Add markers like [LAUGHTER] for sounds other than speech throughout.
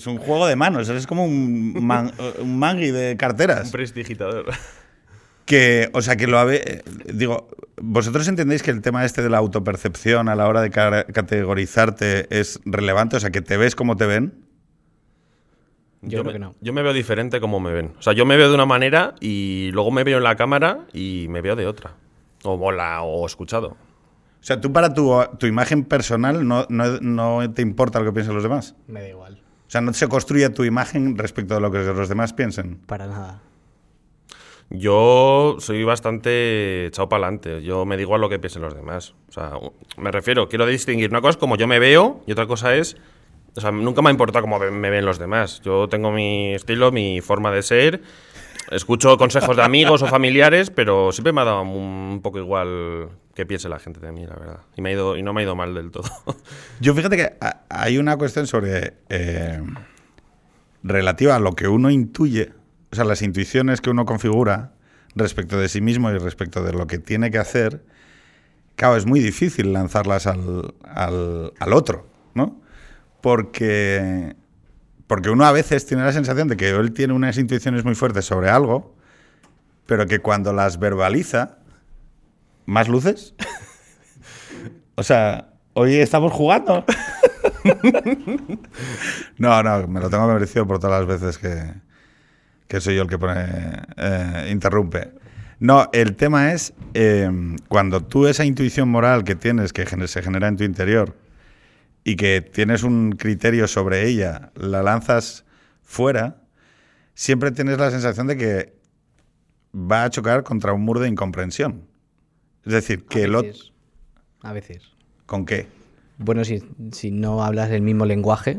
es un juego de manos, eres como un, man, [LAUGHS] un mangui de carteras. Un prestidigitador. Que, o sea, que lo habe, digo, ¿vosotros entendéis que el tema este de la autopercepción a la hora de ca- categorizarte es relevante? O sea, que te ves como te ven. Yo creo me, que no. yo me veo diferente como me ven. O sea, yo me veo de una manera y luego me veo en la cámara y me veo de otra. O mola o escuchado. O sea, tú para tu, tu imagen personal no, no, no te importa lo que piensen los demás. Me da igual. O sea, no se construye tu imagen respecto de lo que los demás piensen. Para nada. Yo soy bastante echado para adelante. Yo me digo a lo que piensen los demás. O sea, me refiero, quiero distinguir. Una cosa es como yo me veo y otra cosa es. O sea, nunca me ha importado cómo me me ven los demás. Yo tengo mi estilo, mi forma de ser. Escucho consejos de amigos o familiares, pero siempre me ha dado un poco igual que piense la gente de mí, la verdad. Y, me ha ido, y no me ha ido mal del todo. [LAUGHS] Yo fíjate que ha- hay una cuestión sobre. eh, relativa a lo que uno intuye, o sea, las intuiciones que uno configura respecto de sí mismo y respecto de lo que tiene que hacer. Claro, es muy difícil lanzarlas al, al, al otro, ¿no? Porque. Porque uno a veces tiene la sensación de que él tiene unas intuiciones muy fuertes sobre algo, pero que cuando las verbaliza, ¿más luces? [LAUGHS] O sea, hoy estamos jugando. [LAUGHS] No, no, me lo tengo merecido por todas las veces que, que soy yo el que pone, eh, interrumpe. No, el tema es eh, cuando tú esa intuición moral que tienes, que se genera en tu interior, y que tienes un criterio sobre ella, la lanzas fuera, siempre tienes la sensación de que va a chocar contra un muro de incomprensión. Es decir, que el otro... A veces. ¿Con qué? Bueno, si, si no hablas el mismo lenguaje,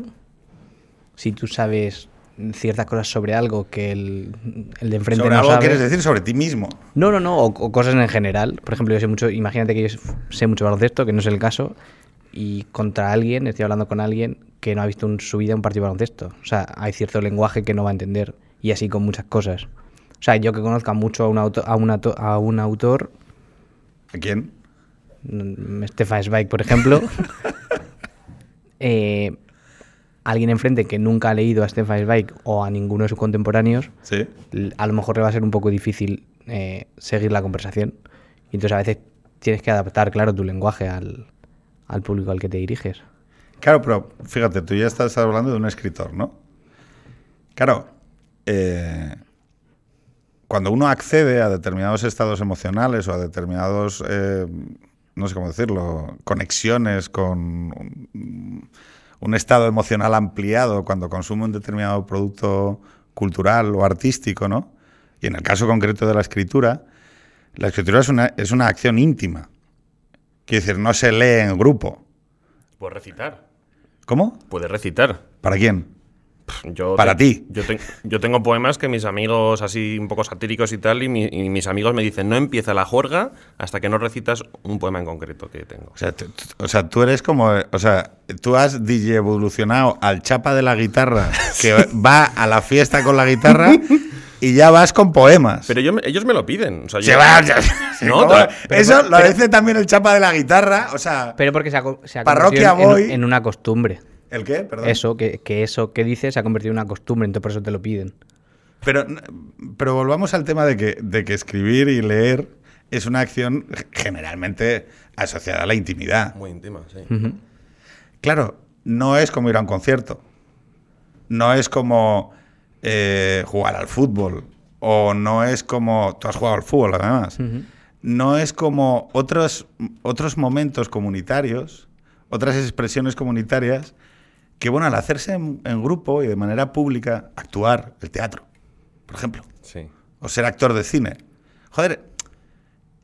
si tú sabes ciertas cosas sobre algo que el, el de enfrente Sobre no algo sabe. quieres decir sobre ti mismo. No, no, no, o, o cosas en general. Por ejemplo, yo sé mucho, imagínate que yo sé mucho baloncesto, que no es el caso, y contra alguien, estoy hablando con alguien que no ha visto en su vida un partido de baloncesto. O sea, hay cierto lenguaje que no va a entender, y así con muchas cosas. O sea, yo que conozca mucho a un, auto- a un, auto- a un autor, ¿A quién? mm, Stefan Zweig, por ejemplo, [LAUGHS] eh, alguien enfrente que nunca ha leído a Stefan Zweig o a ninguno de sus contemporáneos, Sí. a lo mejor le va a ser un poco difícil eh, seguir la conversación. Y entonces a veces tienes que adaptar, claro, tu lenguaje al, al público al que te diriges. Claro, pero fíjate, tú ya estás hablando de un escritor, ¿no? Claro, eh, cuando uno accede a determinados estados emocionales o a determinados, eh, no sé cómo decirlo, conexiones con un, un estado emocional ampliado cuando consume un determinado producto cultural o artístico, ¿no? Y en el caso concreto de la escritura, la escritura es una, es una acción íntima. Quiere decir, no se lee en grupo. Puedes recitar. ¿Cómo? Puedes recitar. ¿Para quién? Yo Para te- ti. Yo, te- yo tengo poemas que mis amigos, así un poco satíricos y tal, y, mi- y mis amigos me dicen, no empieza la juerga hasta que no recitas un poema en concreto que tengo. O sea, tú, tú- o sea, tú eres como. O sea, tú has DJ evolucionado al chapa de la guitarra que [LAUGHS] va a la fiesta con la guitarra y ya vas con poemas. Pero yo ellos me lo piden. O sea, Se yo- va- [LAUGHS] [LAUGHS] No, ¿Cómo? pero- Eso lo dice también el chapa de la guitarra. O sea, Pero porque se ha, se ha Parroquia convertido en, voy. en una costumbre. ¿el qué? Perdón. Eso, que, que eso que dices se ha convertido en una costumbre, entonces por eso te lo piden. Pero, pero volvamos al tema de que, de que escribir y leer es una acción generalmente asociada a la intimidad. Muy íntima, sí. Claro, no es como ir a un concierto. No es como eh, jugar al fútbol. O no es como. Tú has jugado al fútbol, además. No es como otros, otros momentos comunitarios, otras expresiones comunitarias, que, bueno, al hacerse en, en grupo y de manera pública, actuar, el teatro, por ejemplo, Sí. o ser actor de cine. Joder,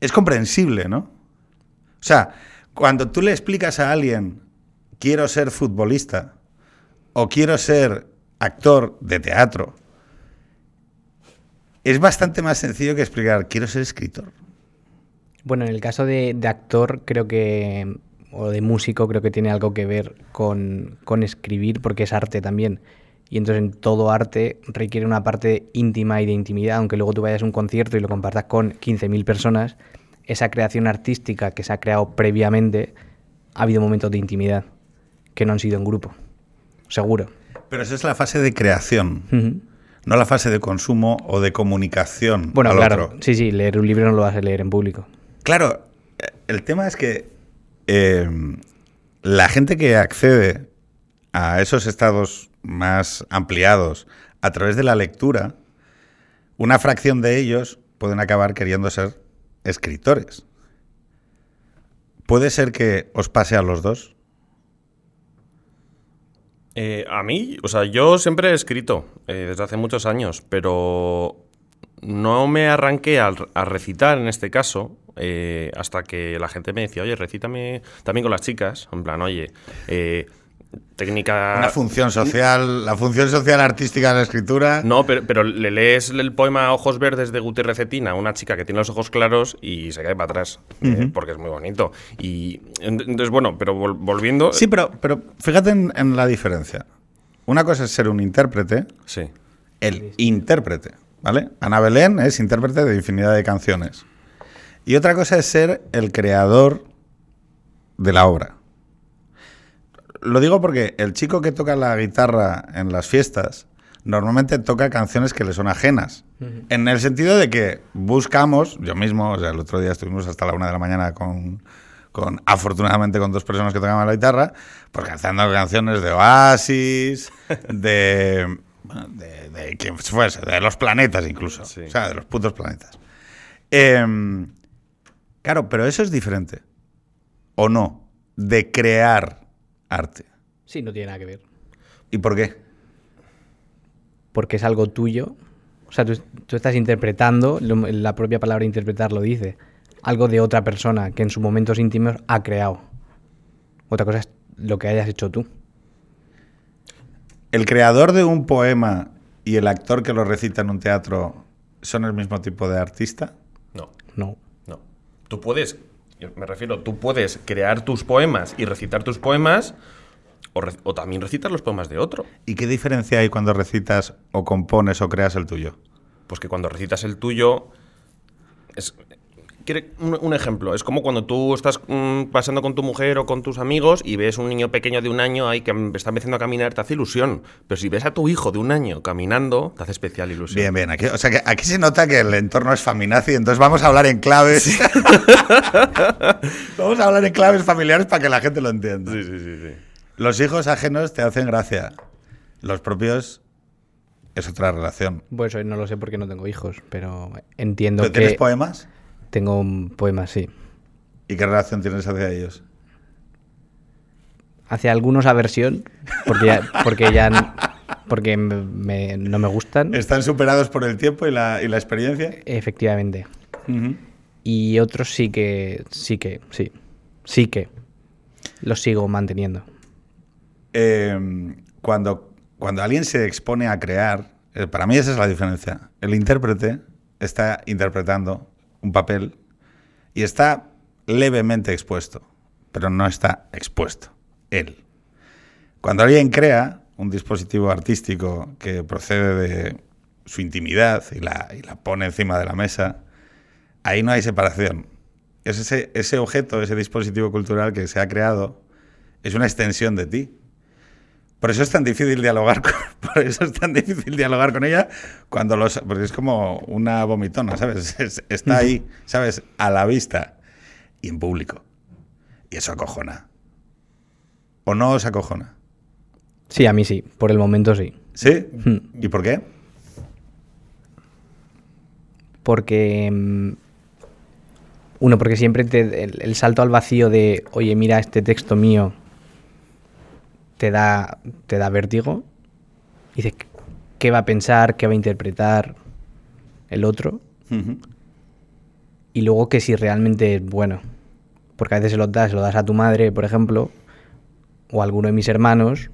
es comprensible, ¿no? O sea, cuando tú le explicas a alguien, quiero ser futbolista o quiero ser actor de teatro, es bastante más sencillo que explicar, quiero ser escritor. Bueno, en el caso de, de actor, creo que. o de músico, creo que tiene algo que ver con, con escribir, porque es arte también. Y entonces en todo arte requiere una parte íntima y de intimidad, aunque luego tú vayas a un concierto y lo compartas con 15.000 personas, esa creación artística que se ha creado previamente, ha habido momentos de intimidad que no han sido en grupo. Seguro. Pero esa es la fase de creación, no la fase de consumo o de comunicación. Bueno, al claro, otro. sí, sí, leer un libro no lo vas a leer en público. Claro, el tema es que eh, la gente que accede a esos estados más ampliados a través de la lectura, una fracción de ellos pueden acabar queriendo ser escritores. ¿Puede ser que os pase a los dos? Eh, a mí, o sea, yo siempre he escrito eh, desde hace muchos años, pero no me arranqué a, recitar en este caso eh, hasta que la gente me decía, oye, recítame también con las chicas, en plan, oye, técnica... Una función social, la función social artística de la escritura. No, pero, pero le lees el poema Ojos Verdes de Gutiérrez Cetina a una chica que tiene los ojos claros y se cae para atrás, eh, porque es muy bonito. Y ent- entonces, bueno, pero vol- volviendo... Sí, pero, pero fíjate en, en la diferencia. Una cosa es ser un intérprete, Sí. el intérprete, ¿vale? Ana Belén es intérprete de infinidad de canciones. Y otra cosa es ser el creador de la obra. Lo digo porque el chico que toca la guitarra en las fiestas normalmente toca canciones que le son ajenas. En el sentido de que buscamos, yo mismo, o sea, el otro día estuvimos hasta la una de la mañana con, con afortunadamente con dos personas que tocaban la guitarra, pues cantando canciones de Oasis, [LAUGHS] de, de, de quien fuese, de los planetas incluso, Sí. o sea, de los putos planetas. Em, claro, pero eso es diferente, ¿o no? De crear arte. Sí, no tiene nada que ver. ¿Y por qué? Porque es algo tuyo. O sea, tú, tú estás interpretando, lo- la propia palabra interpretar lo dice, algo de otra persona que en sus momentos íntimos ha creado. Otra cosa es lo que hayas hecho tú. ¿El creador de un poema y el actor que lo recita en un teatro son el mismo tipo de artista? No. No. No. Tú puedes, me refiero, tú puedes crear tus poemas y recitar tus poemas o, re- o también recitar los poemas de otro. ¿Y qué diferencia hay cuando recitas o compones o creas el tuyo? Pues que cuando recitas el tuyo es quiere- un, un ejemplo, es como cuando tú estás mm, pasando con tu mujer o con tus amigos y ves un niño pequeño de un año ahí que em- está empezando a caminar, te hace ilusión. Pero si ves a tu hijo de un año caminando, te hace especial ilusión. Bien, bien. Aquí, o sea, que aquí se nota que el entorno es faminazi, entonces vamos a hablar en claves. [LAUGHS] vamos a hablar en claves familiares para que la gente lo entienda. Sí, sí, sí, sí. Los hijos ajenos te hacen gracia. Los propios es otra relación. Pues no lo sé porque no tengo hijos, pero entiendo ¿Pero que ¿Tienes poemas? Tengo un poema, sí. ¿Y qué relación tienes hacia ellos? Hacia algunos aversión, porque ya, porque ya porque me- me- no me gustan, ¿Están superados por el tiempo y la, y la experiencia? efectivamente. Y otros sí que, sí que, sí, sí que los sigo manteniendo. Eh, cuando, cuando alguien se expone a crear, eh, para mí esa es la diferencia. El intérprete está interpretando un papel y está levemente expuesto, pero no está expuesto él. Cuando alguien crea un dispositivo artístico que procede de su intimidad y la, pone encima de la mesa, ahí no hay separación. Es ese, ese objeto, ese dispositivo cultural que se ha creado, es una extensión de ti. Por eso es tan difícil dialogar con, [LAUGHS] por eso es tan difícil dialogar con ella cuando los porque es como una vomitona, ¿sabes? [LAUGHS] Es- está ahí, ¿sabes? A la vista y en público. Y eso acojona. ¿O no os acojona? Sí, a mí sí, por el momento sí. ¿Sí? Hmm. ¿Y por qué? Porque. mm, Uno, porque siempre te- el, el salto al vacío de, oye, mira este texto mío, te da, te da vértigo. Y dices, ¿qué va a pensar? ¿Qué va a interpretar el otro? Y luego que si realmente es bueno. Porque a veces se lo das, se lo das a tu madre, por ejemplo, o a alguno de mis hermanos.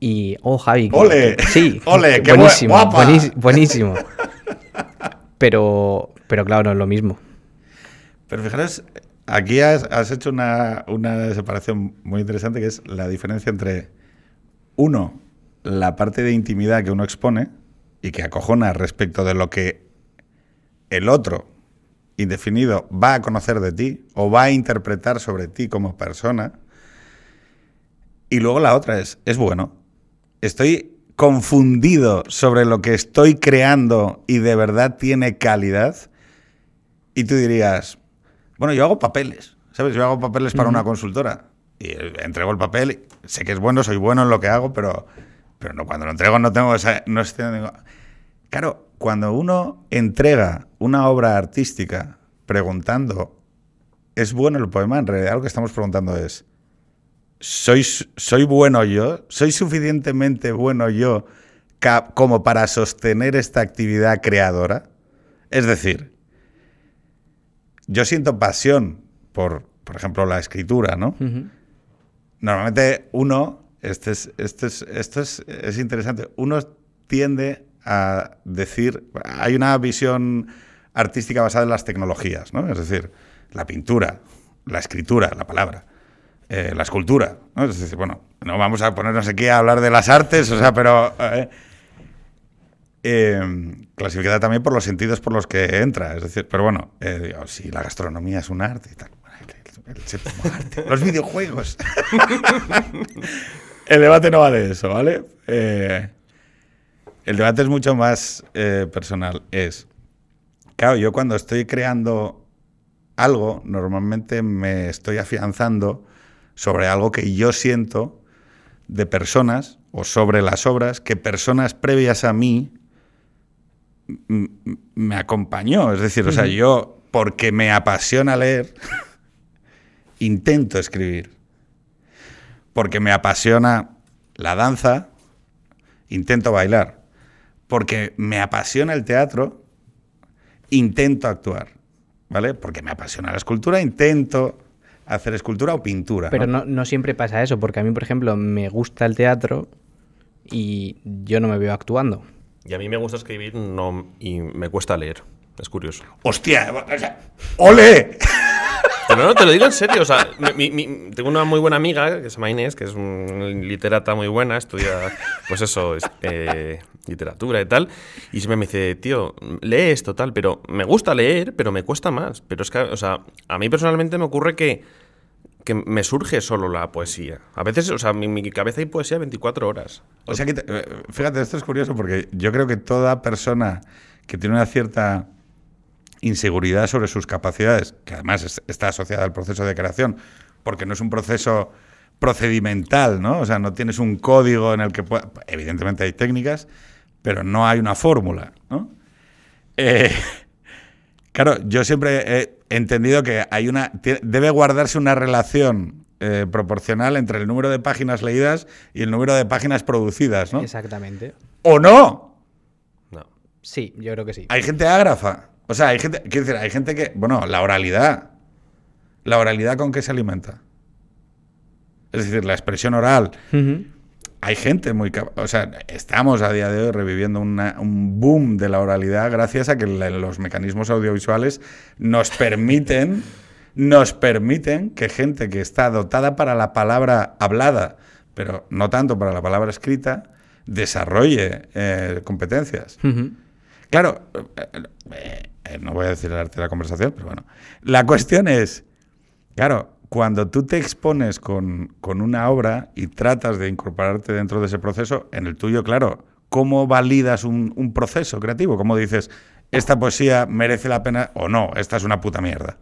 Y, oh, Javi. ¡Ole! que- Sí, [LAUGHS] ¡Ole, qué buenísimo, guapa! buenísimo. [LAUGHS] Pero, pero claro, no es lo mismo. Pero fijaros, aquí has, hecho una, una separación muy interesante que es la diferencia entre, uno, la parte de intimidad que uno expone y que acojona respecto de lo que el otro indefinido va a conocer de ti o va a interpretar sobre ti como persona. Y luego la otra es, es bueno. estoy confundido sobre lo que estoy creando y de verdad tiene calidad. Y tú dirías, bueno, yo hago papeles, ¿sabes? Yo hago papeles para una consultora y eh, entrego el papel, sé que es bueno, soy bueno en lo que hago, pero, pero no, cuando lo entrego no tengo esa... No tengo... Claro, cuando uno entrega una obra artística preguntando, ¿es bueno el poema? En realidad lo que estamos preguntando es, ¿soy, soy bueno yo? ¿Soy suficientemente bueno yo como para sostener esta actividad creadora? Es decir, yo siento pasión por, por ejemplo, la escritura, ¿no? Normalmente uno, este es, este es, esto es, es interesante, uno tiende a decir, hay una visión artística basada en las tecnologías, ¿no? Es decir, la pintura, la escritura, la palabra, eh, la escultura, ¿no? Es decir, bueno, no vamos a ponernos aquí a hablar de las artes, o sea, pero eh, eh, clasificada también por los sentidos por los que entra, es decir, pero bueno, si la gastronomía es un arte y tal, el, séptimo arte, [LAUGHS] los videojuegos. [LAUGHS] el debate no va de eso, ¿vale? el debate es mucho más personal, es Claro, yo cuando estoy creando algo, normalmente me estoy afianzando sobre algo que yo siento de personas o sobre las obras que personas previas a mí me acompañó. Es decir, o sea, yo, porque me apasiona leer, [LAUGHS] intento escribir. Porque me apasiona la danza, intento bailar. Porque me apasiona el teatro, intento actuar, ¿vale? Porque me apasiona la escultura, intento hacer escultura o pintura. Pero no, siempre pasa eso, porque a mí, por ejemplo, me gusta el teatro y yo no me veo actuando. Y a mí me gusta escribir no, y me cuesta leer. Es curioso. ¡Hostia! ¡Ole! Pero no, te lo digo en serio. O sea, tengo una muy buena amiga que se llama Inés, que es una literata muy buena, estudia, pues eso, eh, literatura y tal. Y siempre me dice, tío, lee esto, tal, pero me gusta leer, pero me cuesta más. Pero es que, o sea, a mí personalmente me ocurre que, que me surge solo la poesía. A veces, o sea, en mi, cabeza hay poesía 24 horas. O sea, que eh, fíjate, esto es curioso porque yo creo que toda persona que tiene una cierta inseguridad sobre sus capacidades, que además está asociada al proceso de creación, porque no es un proceso procedimental, ¿no? O sea, no tienes un código en el que pueda... Evidentemente hay técnicas, pero no hay una fórmula, ¿no? Eh, [LAUGHS] claro, yo siempre entendido que hay una... Debe guardarse una relación eh, proporcional entre el número de páginas leídas y el número de páginas producidas, ¿no? Exactamente. ¿O no? No. Sí, yo creo que sí. Hay gente ágrafa. O sea, hay gente, quiero decir, hay gente que, bueno, la oralidad, la oralidad con qué se alimenta. Es decir, la expresión oral. Hay gente muy... O sea, estamos a día de hoy reviviendo un boom de la oralidad gracias a que los mecanismos audiovisuales nos permiten, [LAUGHS] nos permiten que gente que está dotada para la palabra hablada, pero no tanto para la palabra escrita, desarrolle eh, competencias. Claro, eh, eh, no voy a decir el arte de la conversación, pero bueno. La cuestión es, claro, cuando tú te expones con, una obra y tratas de incorporarte dentro de ese proceso, en el tuyo, claro, ¿cómo validas un, proceso creativo? ¿Cómo dices, esta poesía merece la pena o no, esta es una puta mierda?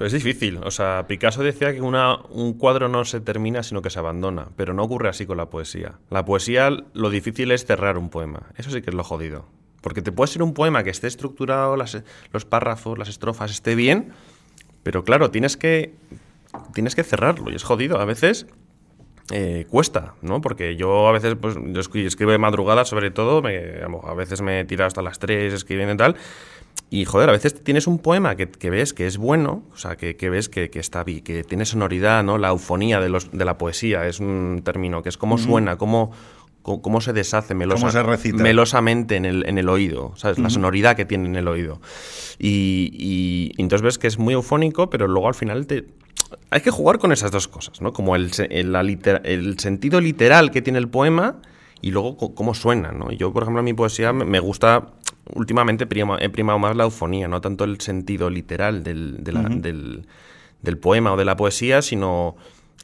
Es difícil. O sea, Picasso decía que una, un cuadro no se termina, sino que se abandona. Pero no ocurre así con la poesía. La poesía, lo difícil es cerrar un poema. Eso sí que es lo jodido. Porque te puede ser un poema que esté estructurado, los párrafos, las estrofas, esté bien, pero claro, tienes que, tienes que cerrarlo y es jodido. A veces eh, cuesta, ¿no? Porque yo a veces, pues, yo escribo de madrugada sobre todo, a veces me he tirado hasta las 3 escribiendo y tal, y joder, a veces tienes un poema que, ves que es bueno, o sea, que, ves que, está bien, que tiene sonoridad, ¿no? La eufonía de, los, de la poesía es un término, que es cómo suena, cómo, cómo se deshace melosamente en el, en el oído, ¿sabes? La sonoridad que tiene en el oído. Y, entonces ves que es muy eufónico, pero luego al final te... Hay que jugar con esas dos cosas, ¿no? Como el, el, sentido literal que tiene el poema y luego cómo suena, ¿no? Yo, por ejemplo, en mi poesía me gusta... Últimamente he primado más la eufonía, no tanto el sentido literal del, del, del poema o de la poesía, sino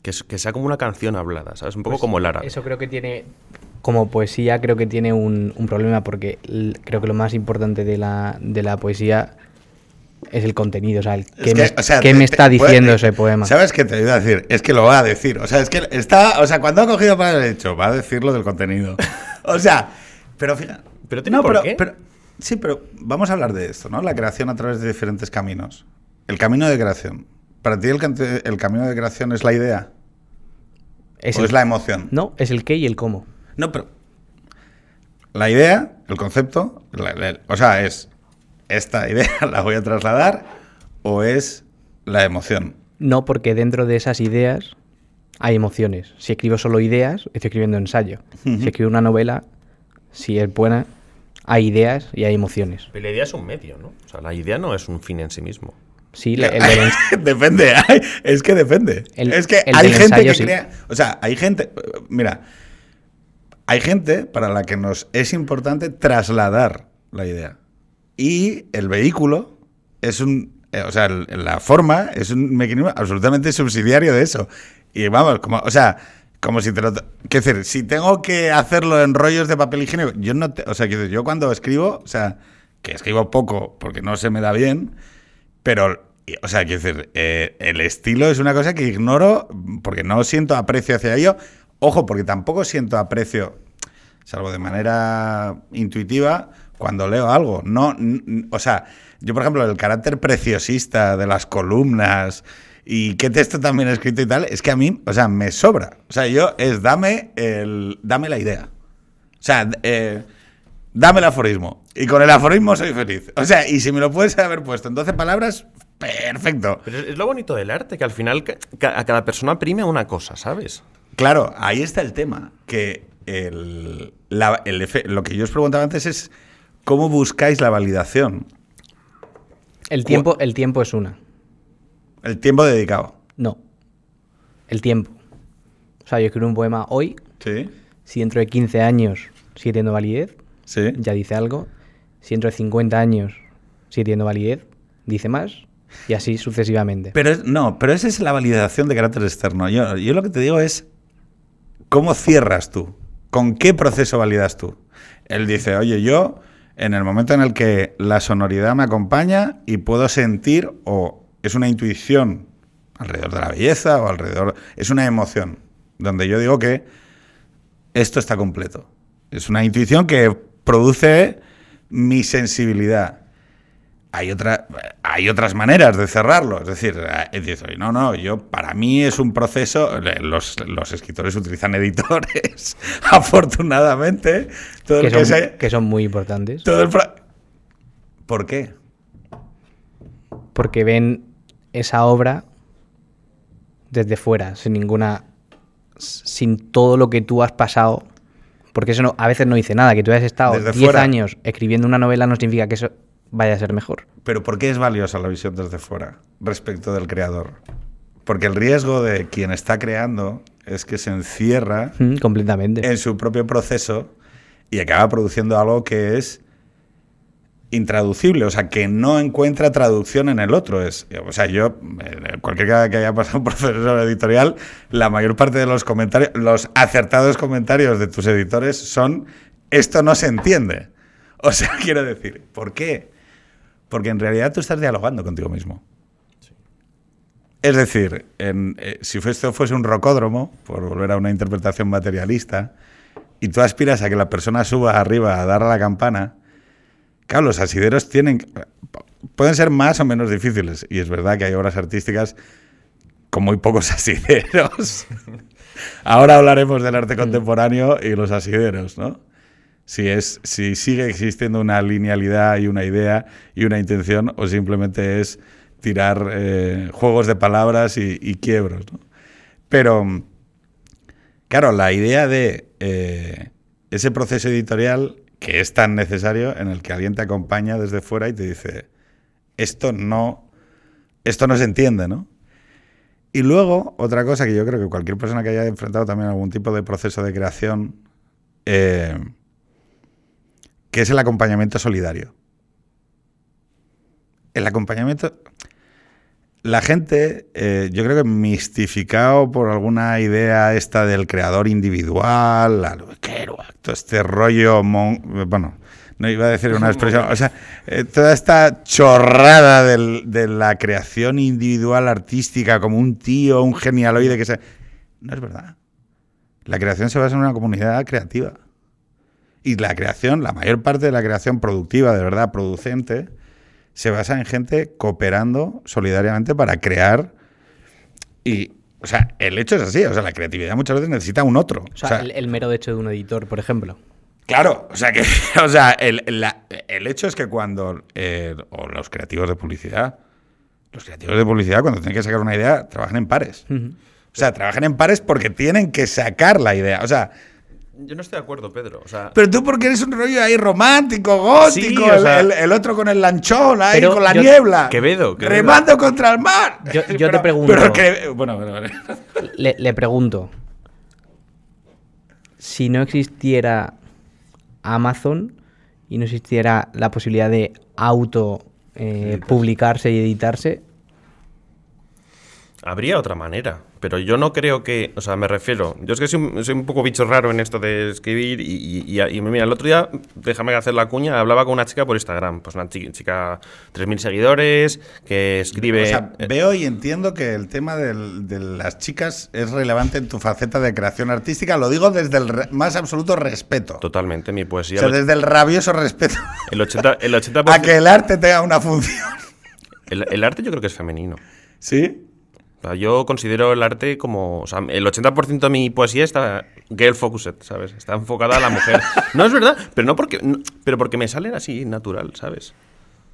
que sea como una canción hablada, ¿sabes? Un poco Pues como el árabe. Eso creo que tiene, como poesía, creo que tiene un, un problema porque creo que lo más importante de la, de la poesía es el contenido, o sea, el Es qué, que, me, o sea, qué te- me está puede- diciendo ese poema. ¿Sabes qué te iba a decir? Es que lo va a decir. O sea, es que está. O sea, cuando ha cogido para el hecho, va a decir lo del contenido. [LAUGHS] O sea, pero fíjate. Pero tiene por qué. pero- sí, pero vamos a hablar de esto, ¿no? La creación a través de diferentes caminos. El camino de creación. ¿Para ti el, el camino de creación es la idea? es ¿O el- es la emoción? No, es el qué y el cómo. No, pero. La idea, el concepto, la- la- o sea, es. Esta idea [LAUGHS] la voy a trasladar o es la emoción. No, porque dentro de esas ideas hay emociones. Si escribo solo ideas, estoy escribiendo ensayo. Si escribo una novela, si es buena, hay ideas y hay emociones. Pero la idea es un medio, ¿no? O sea, la idea no es un fin en sí mismo. Sí, la- el del [LAUGHS] depende, es que depende. El- es que el hay gente ensayo que sí. crea. O sea, hay gente. Mira, hay gente para la que nos es importante trasladar la idea. Y el vehículo es un. eh, O sea, la forma es un mecanismo absolutamente subsidiario de eso. Y vamos, como, o sea, como si te lo. Quiero decir, si tengo que hacerlo en rollos de papel higiénico, yo no. te- o sea, quiero decir, yo cuando escribo, o sea, que escribo poco porque no se me da bien, pero, o sea, quiero decir, eh, el estilo es una cosa que ignoro porque no siento aprecio hacia ello. Ojo, porque tampoco siento aprecio, salvo de manera intuitiva, cuando leo algo. No, o sea, yo, por ejemplo, el carácter preciosista de las columnas y qué texto también he escrito y tal, es que a mí, o sea, me sobra. O sea, yo es dame, el, dame la idea. O sea, eh, dame el aforismo. Y con el aforismo soy feliz. O sea, y si me lo puedes haber puesto en 12 palabras, perfecto. Pero es, lo bonito del arte, que al final a cada persona prime una cosa, ¿sabes? Claro, ahí está el tema. Que el, la- el lo que yo os preguntaba antes es cómo buscáis la validación. el tiempo, el tiempo es una. El tiempo dedicado. No. El tiempo. O sea, yo escribo un poema hoy, Sí. si dentro de 15 años sigue teniendo validez, Sí. ya dice algo. Si dentro de 50 años sigue teniendo validez, dice más. Y así sucesivamente. Pero no, pero esa es la validación de carácter externo. Yo, yo lo que te digo es cómo cierras tú, con qué proceso validas tú. Él dice, oye, yo en el momento en el que la sonoridad me acompaña y puedo sentir o es una intuición alrededor de la belleza o alrededor es una emoción donde yo digo que esto está completo. Es una intuición que produce mi sensibilidad. Hay, otra, hay otras maneras de cerrarlo. Es decir, eh, dices, "Oye, no, no, yo para mí es un proceso. Los, los escritores utilizan editores, [LAUGHS] afortunadamente. Todo que, el que son, se- que son muy importantes. todo el ¿Por qué? Porque ven esa obra desde fuera, sin ninguna. sin todo lo que tú has pasado. Porque eso no, a veces no dice nada. Que tú hayas estado Desde 10 fuera. años escribiendo una novela no significa que eso vaya a ser mejor. Pero ¿por qué es valiosa la visión desde fuera respecto del creador? Porque el riesgo de quien está creando es que se encierra Mm, completamente. en su propio proceso y acaba produciendo algo que es intraducible, o sea, que no encuentra traducción en el otro. Es, o sea, yo, cualquiera que haya pasado un [LAUGHS] profesor editorial, la mayor parte de los comentarios, los acertados comentarios de tus editores son, esto no se entiende. O sea, [LAUGHS] quiero decir, ¿por qué? Porque en realidad tú estás dialogando contigo mismo. Es decir, en, eh, si esto fuese un rocódromo, por volver a una interpretación materialista, y tú aspiras a que la persona suba arriba a dar a la campana, claro, los asideros tienen, pueden ser más o menos difíciles. Y es verdad que hay obras artísticas con muy pocos [LAUGHS] asideros. [LAUGHS] Ahora hablaremos del arte contemporáneo y los asideros, ¿no? Si, es, si sigue existiendo una linealidad y una idea y una intención o simplemente es tirar eh, juegos de palabras y, quiebros, ¿no? Pero, claro, la idea de eh, ese proceso editorial que es tan necesario en el que alguien te acompaña desde fuera y te dice, esto no, esto no se entiende, ¿no? Y luego, otra cosa que yo creo que cualquier persona que haya enfrentado también algún tipo de proceso de creación, eh, que es el acompañamiento solidario. El acompañamiento... la gente, eh, yo creo que mistificado por alguna idea esta del creador individual, todo este rollo, bueno, no iba a decir una [LAUGHS] expresión, o sea, eh, toda esta chorrada de la creación individual artística como un tío, un genialoide que se... No es verdad. La creación se basa en una comunidad creativa. Y la creación, la mayor parte de la creación productiva, de verdad, producente, se basa en gente cooperando solidariamente para crear y o sea, el hecho es así, o sea, la creatividad muchas veces necesita un otro. O sea, el, mero hecho de un editor, por ejemplo. Claro, o sea que, [LAUGHS] o sea, el, el hecho es que cuando eh, o los creativos de publicidad, los creativos de publicidad cuando tienen que sacar una idea trabajan en pares. O sea, trabajan en pares porque tienen que sacar la idea. O sea, yo no estoy de acuerdo, Pedro. pero tú porque eres un rollo ahí romántico, gótico, el, otro con el lanchón ahí, con la niebla. Quevedo, Quevedo. Remando contra el mar. Yo, te pregunto. bueno, Le, le, pregunto. Si no existiera Amazon y no existiera la posibilidad de auto eh, publicarse y editarse. Habría otra manera. Pero yo no creo que, o sea, me refiero, yo es que soy un, poco bicho raro en esto de escribir y, y, mira, el otro día, déjame hacer la cuña, hablaba con una chica por Instagram, pues una chica, chica 3.000 seguidores, que escribe... O sea, veo y entiendo que el tema de las chicas es relevante en tu faceta de creación artística, lo digo desde el más absoluto respeto. Totalmente, mi poesía... O sea, desde el rabioso respeto. El 80%, el 80 a que el arte tenga una función. El, el arte yo creo que es femenino. ¿Sí? Yo considero el arte como. O sea, el 80% de mi poesía está girl focused, ¿sabes? Está enfocada a la mujer. [LAUGHS] no es verdad, pero no porque. pero porque me salen así natural, ¿sabes?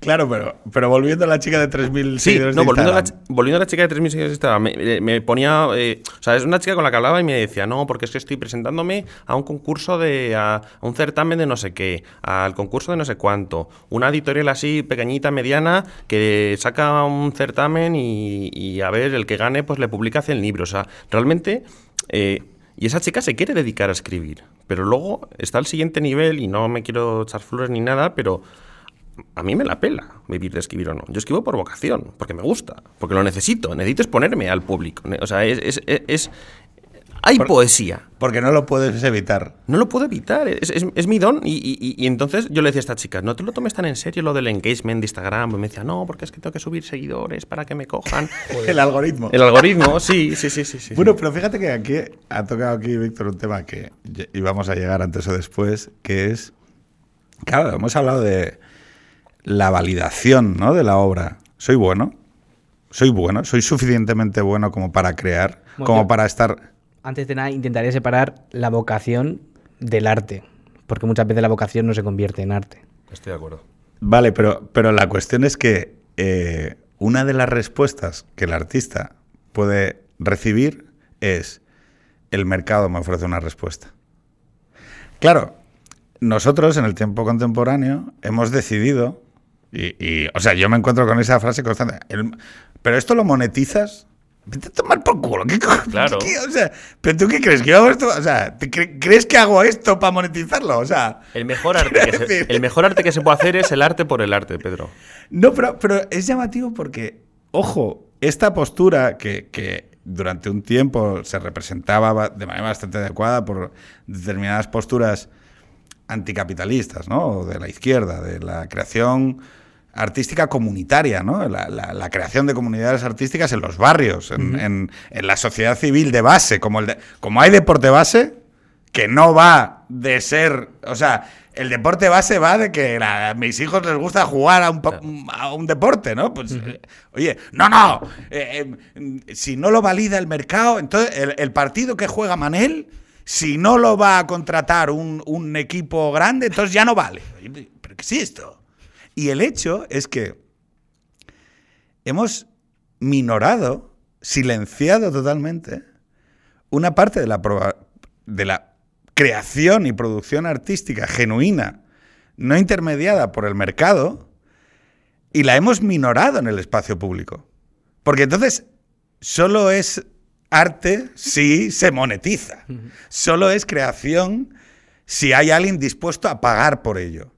Claro, pero, pero volviendo a la chica de 3.000 sí, no, volviendo, a la, volviendo a la chica de 3.000 seguidores de me, eh, me ponía... Eh, o sea, es una chica con la que hablaba y me decía, no, porque es que estoy presentándome a un concurso de... a, un certamen de no sé qué, al concurso de no sé cuánto, una editorial así pequeñita, mediana, que saca un certamen y, a ver, el que gane pues le publica hace el libro. O sea, realmente... Eh, y esa chica se quiere dedicar a escribir, pero luego está al siguiente nivel y no me quiero echar flores ni nada, pero a mí me la pela vivir de escribir o no. Yo escribo por vocación, porque me gusta, porque lo necesito. Necesito exponerme al público. O sea, es. es, hay poesía. Porque no lo puedes evitar. No lo puedo evitar. Es, mi don. Y, entonces yo le decía a esta chica, no te lo tomes tan en serio lo del engagement de Instagram. Y me decía, no, porque es que tengo que subir seguidores para que me cojan. [LAUGHS] El algoritmo. El algoritmo, sí, sí, sí, sí, Bueno, pero fíjate que aquí ha tocado aquí, Víctor, un tema que íbamos a llegar antes o después, que es. Claro, hemos hablado de la validación ¿no? de la obra. Soy bueno, soy bueno, soy suficientemente bueno como para crear, como para estar... Antes de nada, intentaría separar la vocación del arte, porque muchas veces la vocación no se convierte en arte. Estoy de acuerdo. Vale, pero, pero la cuestión es que eh, una de las respuestas que el artista puede recibir es el mercado me ofrece una respuesta. Claro, nosotros en el tiempo contemporáneo hemos decidido y, o sea, yo me encuentro con esa frase constante. pero esto lo monetizas. Vete a tomar por culo. ¿Qué, claro. o sea, ¿pero tú qué crees? ¿Que yo hago esto? O sea, ¿crees que hago esto para monetizarlo? O sea. El mejor, [LAUGHS] arte que se, el mejor arte que se puede hacer es el arte por el arte, Pedro. No, pero, pero es llamativo porque, ojo, esta postura que, que durante un tiempo se representaba de manera bastante adecuada por determinadas posturas anticapitalistas, ¿no? De la izquierda, de la creación artística comunitaria, ¿no? La, creación de comunidades artísticas en los barrios, en, la sociedad civil de base, como, el como hay deporte base, que no va de ser, o sea, el deporte base va de que a mis hijos les gusta jugar a un, a un deporte, ¿no? Pues, eh, oye, no, no, eh, eh, si no lo valida el mercado, entonces el, el partido que juega Manel si no lo va a contratar un, un, equipo grande, entonces ya no vale. ¿Pero qué es esto? Y el hecho es que hemos minorado, silenciado totalmente, una parte de la, de la creación y producción artística genuina, no intermediada por el mercado, y la hemos minorado en el espacio público. Porque entonces solo es arte si se monetiza. Solo es creación si hay alguien dispuesto a pagar por ello.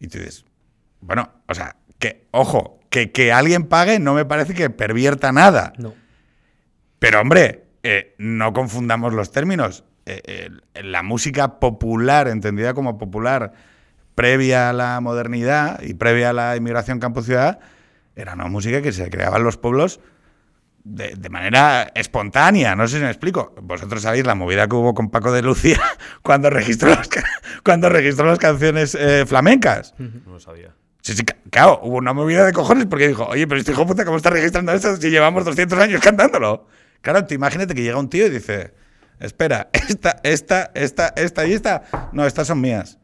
Y tú dices, bueno, o sea, que, ojo, que, que alguien pague no me parece que pervierta nada. No. Pero hombre, eh, no confundamos los términos. Eh, eh, la música popular, entendida como popular, previa a la modernidad y previa a la inmigración campo-ciudad, era una música que se creaba en los pueblos de, de manera espontánea. No sé si me explico. Vosotros sabéis la movida que hubo con Paco de Lucía [LAUGHS] cuando registró las, cuando registró las canciones eh, flamencas. No lo sabía. Sí, sí, claro, hubo una movida de cojones porque dijo, oye, pero este hijo puta, ¿cómo está registrando esto si llevamos 200 años cantándolo? Claro, tú imagínate que llega un tío y dice, espera, [LAUGHS] esta, esta, esta, esta y esta, no, estas son mías.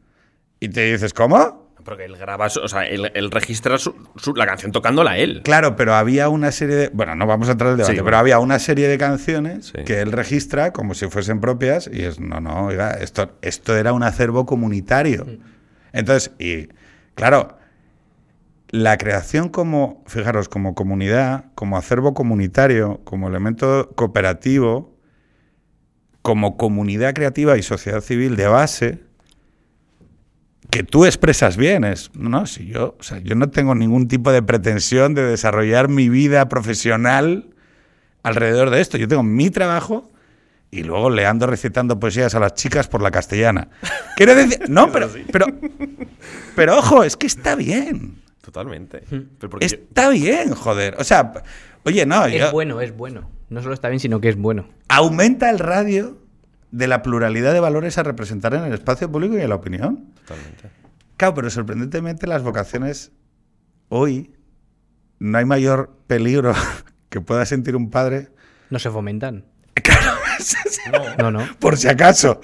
Y te dices, ¿cómo? Porque él graba, o sea, él, él registra su- su- la canción tocándola él. Claro, pero había una serie de. Bueno, no vamos a entrar en el debate, Sí, pero bueno. había una serie de canciones Sí. que él registra como si fuesen propias y es, no, no, oiga, esto, esto era un acervo comunitario. Entonces, y claro, la creación como, fijaros, como comunidad, como acervo comunitario, como elemento cooperativo, como comunidad creativa y sociedad civil de base, que tú expresas bien. Es, no, si yo, o sea, yo no tengo ningún tipo de pretensión de desarrollar mi vida profesional alrededor de esto. Yo tengo mi trabajo y luego le ando recitando poesías a las chicas por la castellana. [LAUGHS] Quiero decir, no, pero, pero, pero ojo, es que está bien. Totalmente. Pero porque yo- Está bien, joder. O sea, oye, no, Es yo- bueno, es bueno. No solo está bien, sino que es bueno. aumenta el radio de la pluralidad de valores a representar en el espacio público y en la opinión. totalmente. Claro, pero sorprendentemente las vocaciones hoy no hay mayor peligro [LAUGHS] que pueda sentir un padre. No se fomentan. [LAUGHS] Claro, [LAUGHS] No, no. por si acaso.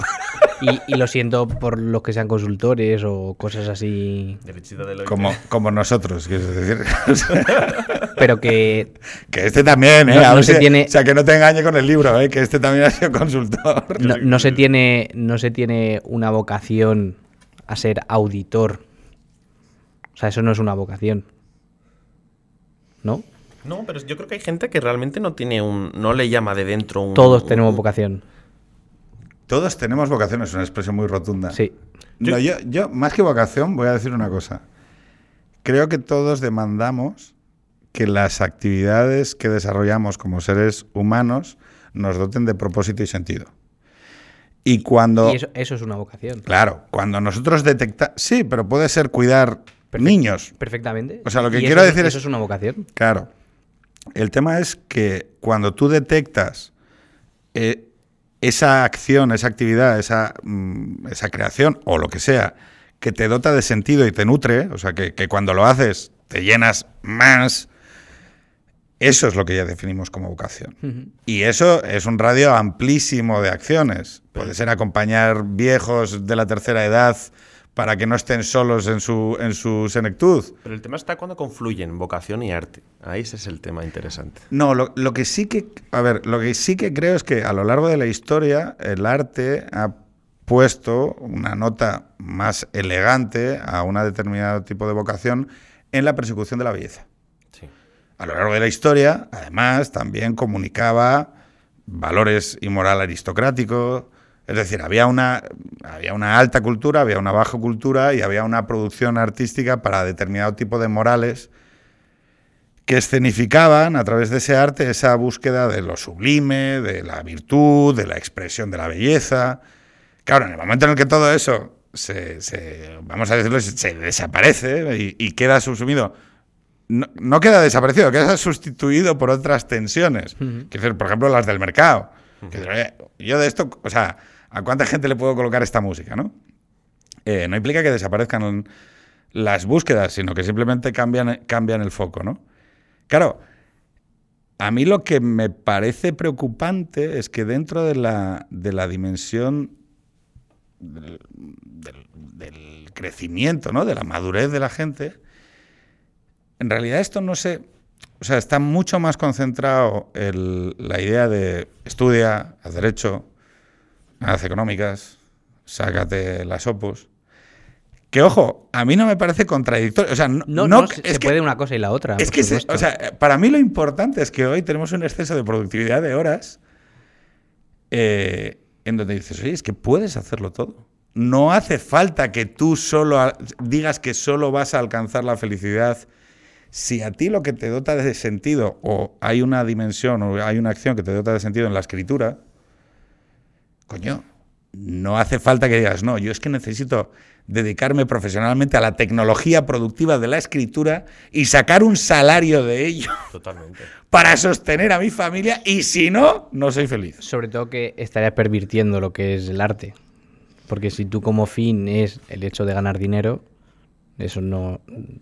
Y, y lo siento por los que sean consultores o cosas así. Como, como nosotros, quiero decir. [LAUGHS] Pero que que este también, ¿eh? No- se si- tiene- O sea, que no te engañe con el libro, ¿eh? Que este también ha sido consultor. no, no se tiene, no se tiene una vocación a ser auditor. O sea, eso no es una vocación. ¿No? No, pero yo creo que hay gente que realmente no tiene un. No le llama de dentro un. Todos tenemos un- vocación. Todos tenemos vocación, es una expresión muy rotunda. Sí. No, yo, yo, más que vocación, voy a decir una cosa. Creo que todos demandamos que las actividades que desarrollamos como seres humanos nos doten de propósito y sentido. Y cuando... Y eso, eso es una vocación. Claro, cuando nosotros detectamos... Sí, pero puede ser cuidar niños. Perfectamente. O sea, lo que Y quiero eso- decir es- Eso es una vocación. Claro. El tema es que cuando tú detectas eh, esa acción, esa actividad, esa, mm, esa creación o lo que sea, que te dota de sentido y te nutre, o sea, que, que cuando lo haces te llenas más, eso es lo que ya definimos como vocación. Y eso es un radio amplísimo de acciones. Puede ser acompañar viejos de la tercera edad para que no estén solos en su, en su senectud. Pero el tema está cuando confluyen vocación y arte. Ahí ese es el tema interesante. No, lo, lo que sí que, a ver, lo que sí que creo es que a lo largo de la historia el arte ha puesto una nota más elegante a un determinado tipo de vocación en la persecución de la belleza. Sí. A lo largo de la historia, además, también comunicaba valores y moral aristocrático. Es decir, había una, había una alta cultura, había una baja cultura y había una producción artística para determinado tipo de morales que escenificaban a través de ese arte esa búsqueda de lo sublime, de la virtud, de la expresión de la belleza. Claro, en el momento en el que todo eso se, se- vamos a decirlo, se, desaparece y, y queda subsumido, no, no queda desaparecido, queda sustituido por otras tensiones. Decir, por ejemplo, las del mercado. Que "Oye, yo de esto, o sea, ¿a cuánta gente le puedo colocar esta música, no? Eh, no implica que desaparezcan las búsquedas, sino que simplemente cambian, cambian el foco, ¿no? Claro, a mí lo que me parece preocupante es que dentro de la, de la dimensión del, crecimiento, ¿no? de la madurez de la gente, en realidad esto no se... O sea, está mucho más concentrado la idea de estudia, haz derecho, haz económicas, sácate las opus. Que ojo, a mí no me parece contradictorio. O sea, no, No, no- es se que- puede una cosa y la otra. es que, se- o sea, para mí lo importante es que hoy tenemos un exceso de productividad de horas eh, en donde dices, oye, es que puedes hacerlo todo. No hace falta que tú solo digas que solo vas a alcanzar la felicidad Si a ti lo que te dota de sentido, o hay una dimensión, o hay una acción que te dota de sentido en la escritura, coño, no hace falta que digas, no, yo es que necesito dedicarme profesionalmente a la tecnología productiva de la escritura y sacar un salario de ello Totalmente. [LAUGHS] para sostener a mi familia y si no, no soy feliz. Sobre todo que estarías pervirtiendo lo que es el arte. Porque si tú como fin es el hecho de ganar dinero, eso no,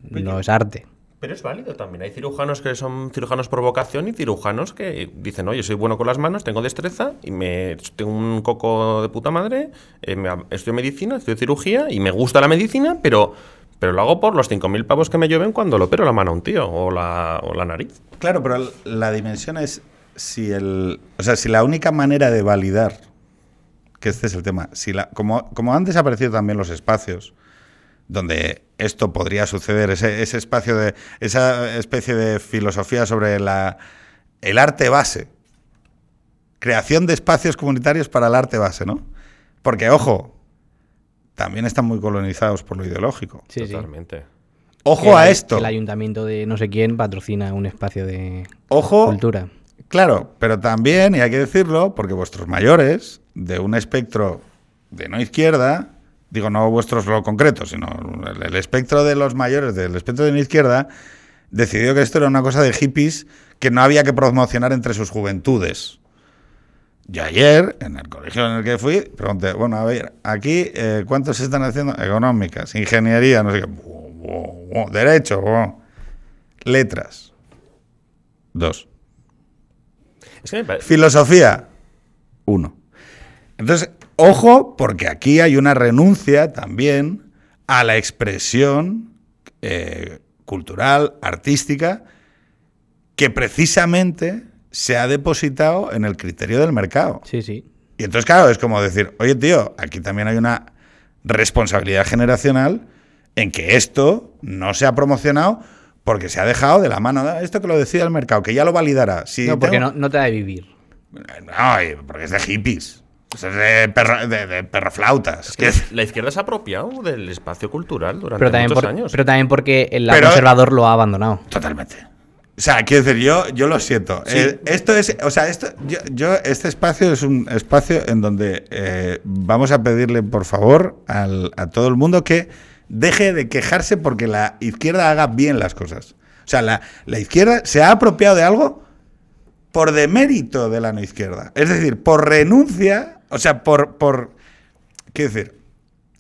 no es arte. Pero es válido también. Hay cirujanos que son cirujanos por vocación y cirujanos que dicen, oye, soy bueno con las manos, tengo destreza y me tengo un coco de puta madre, eh, me, estudio medicina, estudio cirugía y me gusta la medicina, pero, pero lo hago por los 5.000 pavos que me llueven cuando lo opero la mano a un tío o la, o la nariz. Claro, pero la dimensión es si el, o sea, si la única manera de validar que este es el tema, si la, como, como han desaparecido también los espacios donde esto podría suceder, ese, ese espacio de, esa especie de filosofía sobre la, el arte base, creación de espacios comunitarios para el arte base, ¿no? Porque, ojo, también están muy colonizados por lo ideológico. Sí, sí. Totalmente. Ojo a esto. El ayuntamiento de no sé quién patrocina un espacio de Ojo, cultura. Claro, pero también, y hay que decirlo, porque vuestros mayores, de un espectro de no izquierda, digo no vuestros lo concreto, sino el, espectro de los mayores del espectro de no izquierda, decidió que esto era una cosa de hippies que no había que promocionar entre sus juventudes. Yo ayer, en el colegio en el que fui, pregunté, bueno, a ver, aquí, eh, ¿cuántos se están haciendo? Económicas, ingeniería, no sé qué, derecho, letras. Dos. Es que me parece... Filosofía, uno. Entonces, ojo, porque aquí hay una renuncia también a la expresión eh, cultural, artística, que precisamente se ha depositado en el criterio del mercado. Sí, sí. Y entonces, claro, es como decir, oye, tío, aquí también hay una responsabilidad generacional en que esto no se ha promocionado porque se ha dejado de la mano. "Ah, Esto que lo decida el mercado, que ya lo validará. Si no, porque tengo- no, no te da de vivir. no, porque es de hippies. Eso Es de, perro, de, de perroflautas. que la izquierda se ha apropiado del espacio cultural durante Pero también, muchos por- años. pero también porque el Pero- conservador lo ha abandonado. Totalmente. O sea, quiero decir, yo, yo lo siento. Sí. Eh, esto es, o sea, esto, yo, yo- este espacio es un espacio en donde eh, vamos a pedirle, por favor, al- a todo el mundo que deje de quejarse porque la izquierda haga bien las cosas. O sea, la, la izquierda se ha apropiado de algo por demérito de la no izquierda. Es decir, por renuncia, o sea, por... por quiero decir,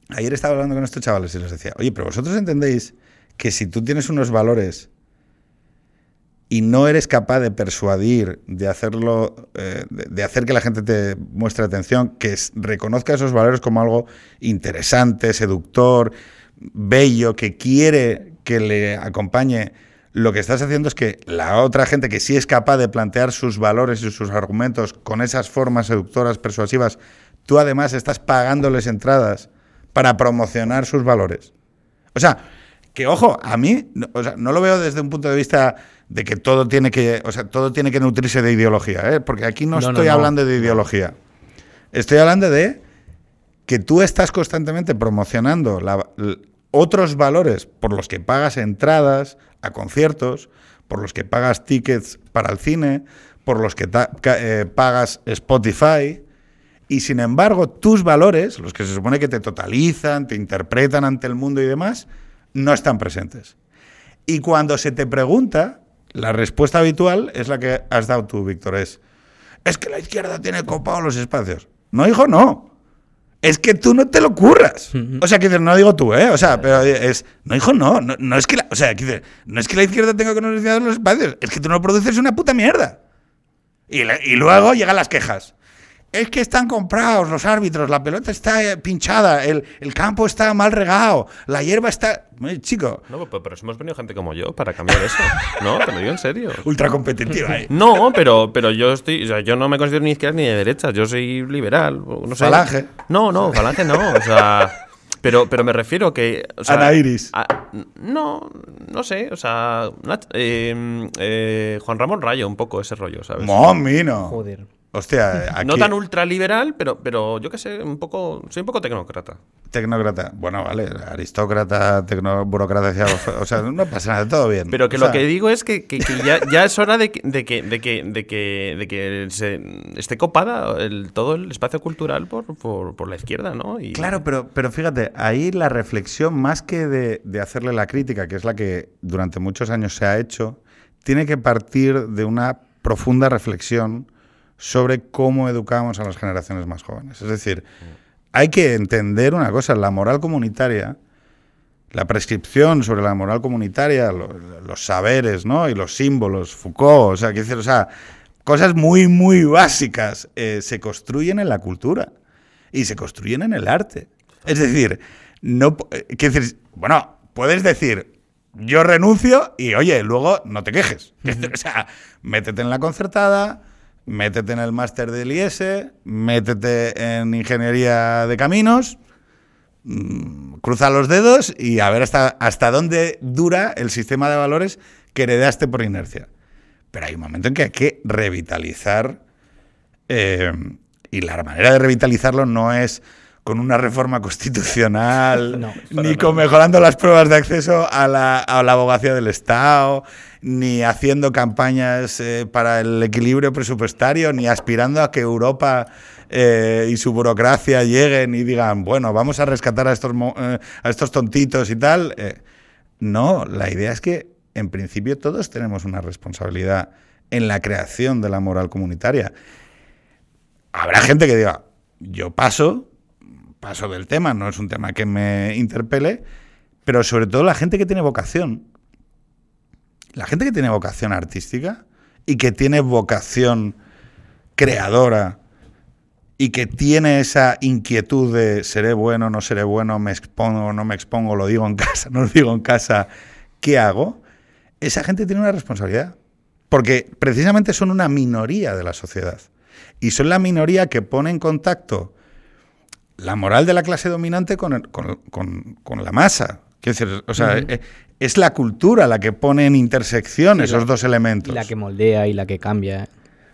ayer estaba hablando con estos chavales y les decía, oye, pero vosotros entendéis que si tú tienes unos valores y no eres capaz de persuadir, de hacerlo, eh, de, hacer que la gente te muestre atención, que reconozca esos valores como algo interesante, seductor, bello, que quiere que le acompañe, lo que estás haciendo es que la otra gente que sí es capaz de plantear sus valores y sus argumentos con esas formas seductoras, persuasivas, tú además estás pagándoles entradas para promocionar sus valores. O sea, que ojo, a mí no, o sea, no lo veo desde un punto de vista de que todo tiene que, o sea, todo tiene que nutrirse de ideología, ¿eh? porque aquí no, estoy no. hablando de ideología. Estoy hablando de que tú estás constantemente promocionando la- otros valores por los que pagas entradas a conciertos, por los que pagas tickets para el cine, por los que eh, pagas Spotify, y sin embargo tus valores, los que se supone que te totalizan, te interpretan ante el mundo y demás, no están presentes. Y cuando se te pregunta, la respuesta habitual es la que has dado tú, Víctor, es, es que la izquierda tiene copado los espacios. No, hijo, no. Es que tú no te lo curras. O sea, que dices, no digo tú, ¿eh? O sea, pero es, no, hijo, no. No, no es que la, o sea, que dices, no es que la izquierda tenga conocimiento de los espacios, es que tú no produces una puta mierda. Y, le- y luego llegan las quejas. Es que están comprados los árbitros, la pelota está eh, pinchada, el, el campo está mal regado, la hierba está... Eh, chico, No, pero, pero hemos venido gente como yo para cambiar eso. No, te lo digo en serio. [LAUGHS] ultra competitiva, ¿eh? No, pero, pero yo estoy, o sea, yo no me considero ni izquierda ni de derecha, yo soy liberal, no sé. Falange. No, no, falange no, o sea, pero, pero me refiero que, o sea, Ana Iris. a- no, no sé, o sea, eh, eh, Juan Ramón Rayo un poco ese rollo, ¿sabes? Momino. Joder. Hostia, aquí... No tan ultraliberal, pero, pero yo qué sé, un poco, soy un poco tecnócrata. Tecnócrata. Bueno, vale, aristócrata, tecno, burocracia, o sea, no pasa nada, todo bien. Pero que O lo sea, que digo es que, que- que ya, ya es hora de que, de que, de que, de que, de que se esté copada el, todo el espacio cultural por, por, por la izquierda, ¿no? Y, Claro, pero, pero fíjate, ahí la reflexión, más que de, de hacerle la crítica, que es la que durante muchos años se ha hecho, tiene que partir de una profunda reflexión sobre cómo educamos a las generaciones más jóvenes. Es decir, hay que entender una cosa, la moral comunitaria, la prescripción sobre la moral comunitaria, lo- los saberes, ¿no? Y los símbolos, Foucault, o sea, decir, o sea, cosas muy, muy básicas eh, se construyen en la cultura y se construyen en el arte. Es decir, no, eh, decir, bueno, puedes decir, yo renuncio y oye, luego no te quejes. [LAUGHS] o sea, métete en la concertada, métete en el máster del IES, métete en ingeniería de caminos, mm, cruza los dedos y a ver hasta, hasta dónde dura el sistema de valores que heredaste por inercia. Pero hay un momento en que hay que revitalizar eh, y la manera de revitalizarlo no es con una reforma constitucional, [LAUGHS] No, ni con mejorando las pruebas de acceso a la, a la abogacía del Estado, ni haciendo campañas eh, para el equilibrio presupuestario, ni aspirando a que Europa eh, y su burocracia lleguen y digan, bueno, vamos a rescatar a estos, eh, a estos tontitos y tal. Eh, no, la idea es que en principio todos tenemos una responsabilidad en la creación de la moral comunitaria. Habrá gente que diga, yo paso, paso del tema, no es un tema que me interpele, pero sobre todo la gente que tiene vocación. La gente que tiene vocación artística y que tiene vocación creadora y que tiene esa inquietud de seré bueno, no seré bueno, me expongo, no me expongo, lo digo en [LAUGHS] casa, no lo digo en casa, ¿qué hago? Esa gente tiene una responsabilidad. Porque precisamente son una minoría de la sociedad. Y son la minoría que pone en contacto la moral de la clase dominante con, el- con- con- con la masa. Quiero decir, o sea, eh, es la cultura la que pone en intersección Sí, esos la- dos Y elementos. la que moldea y la que cambia.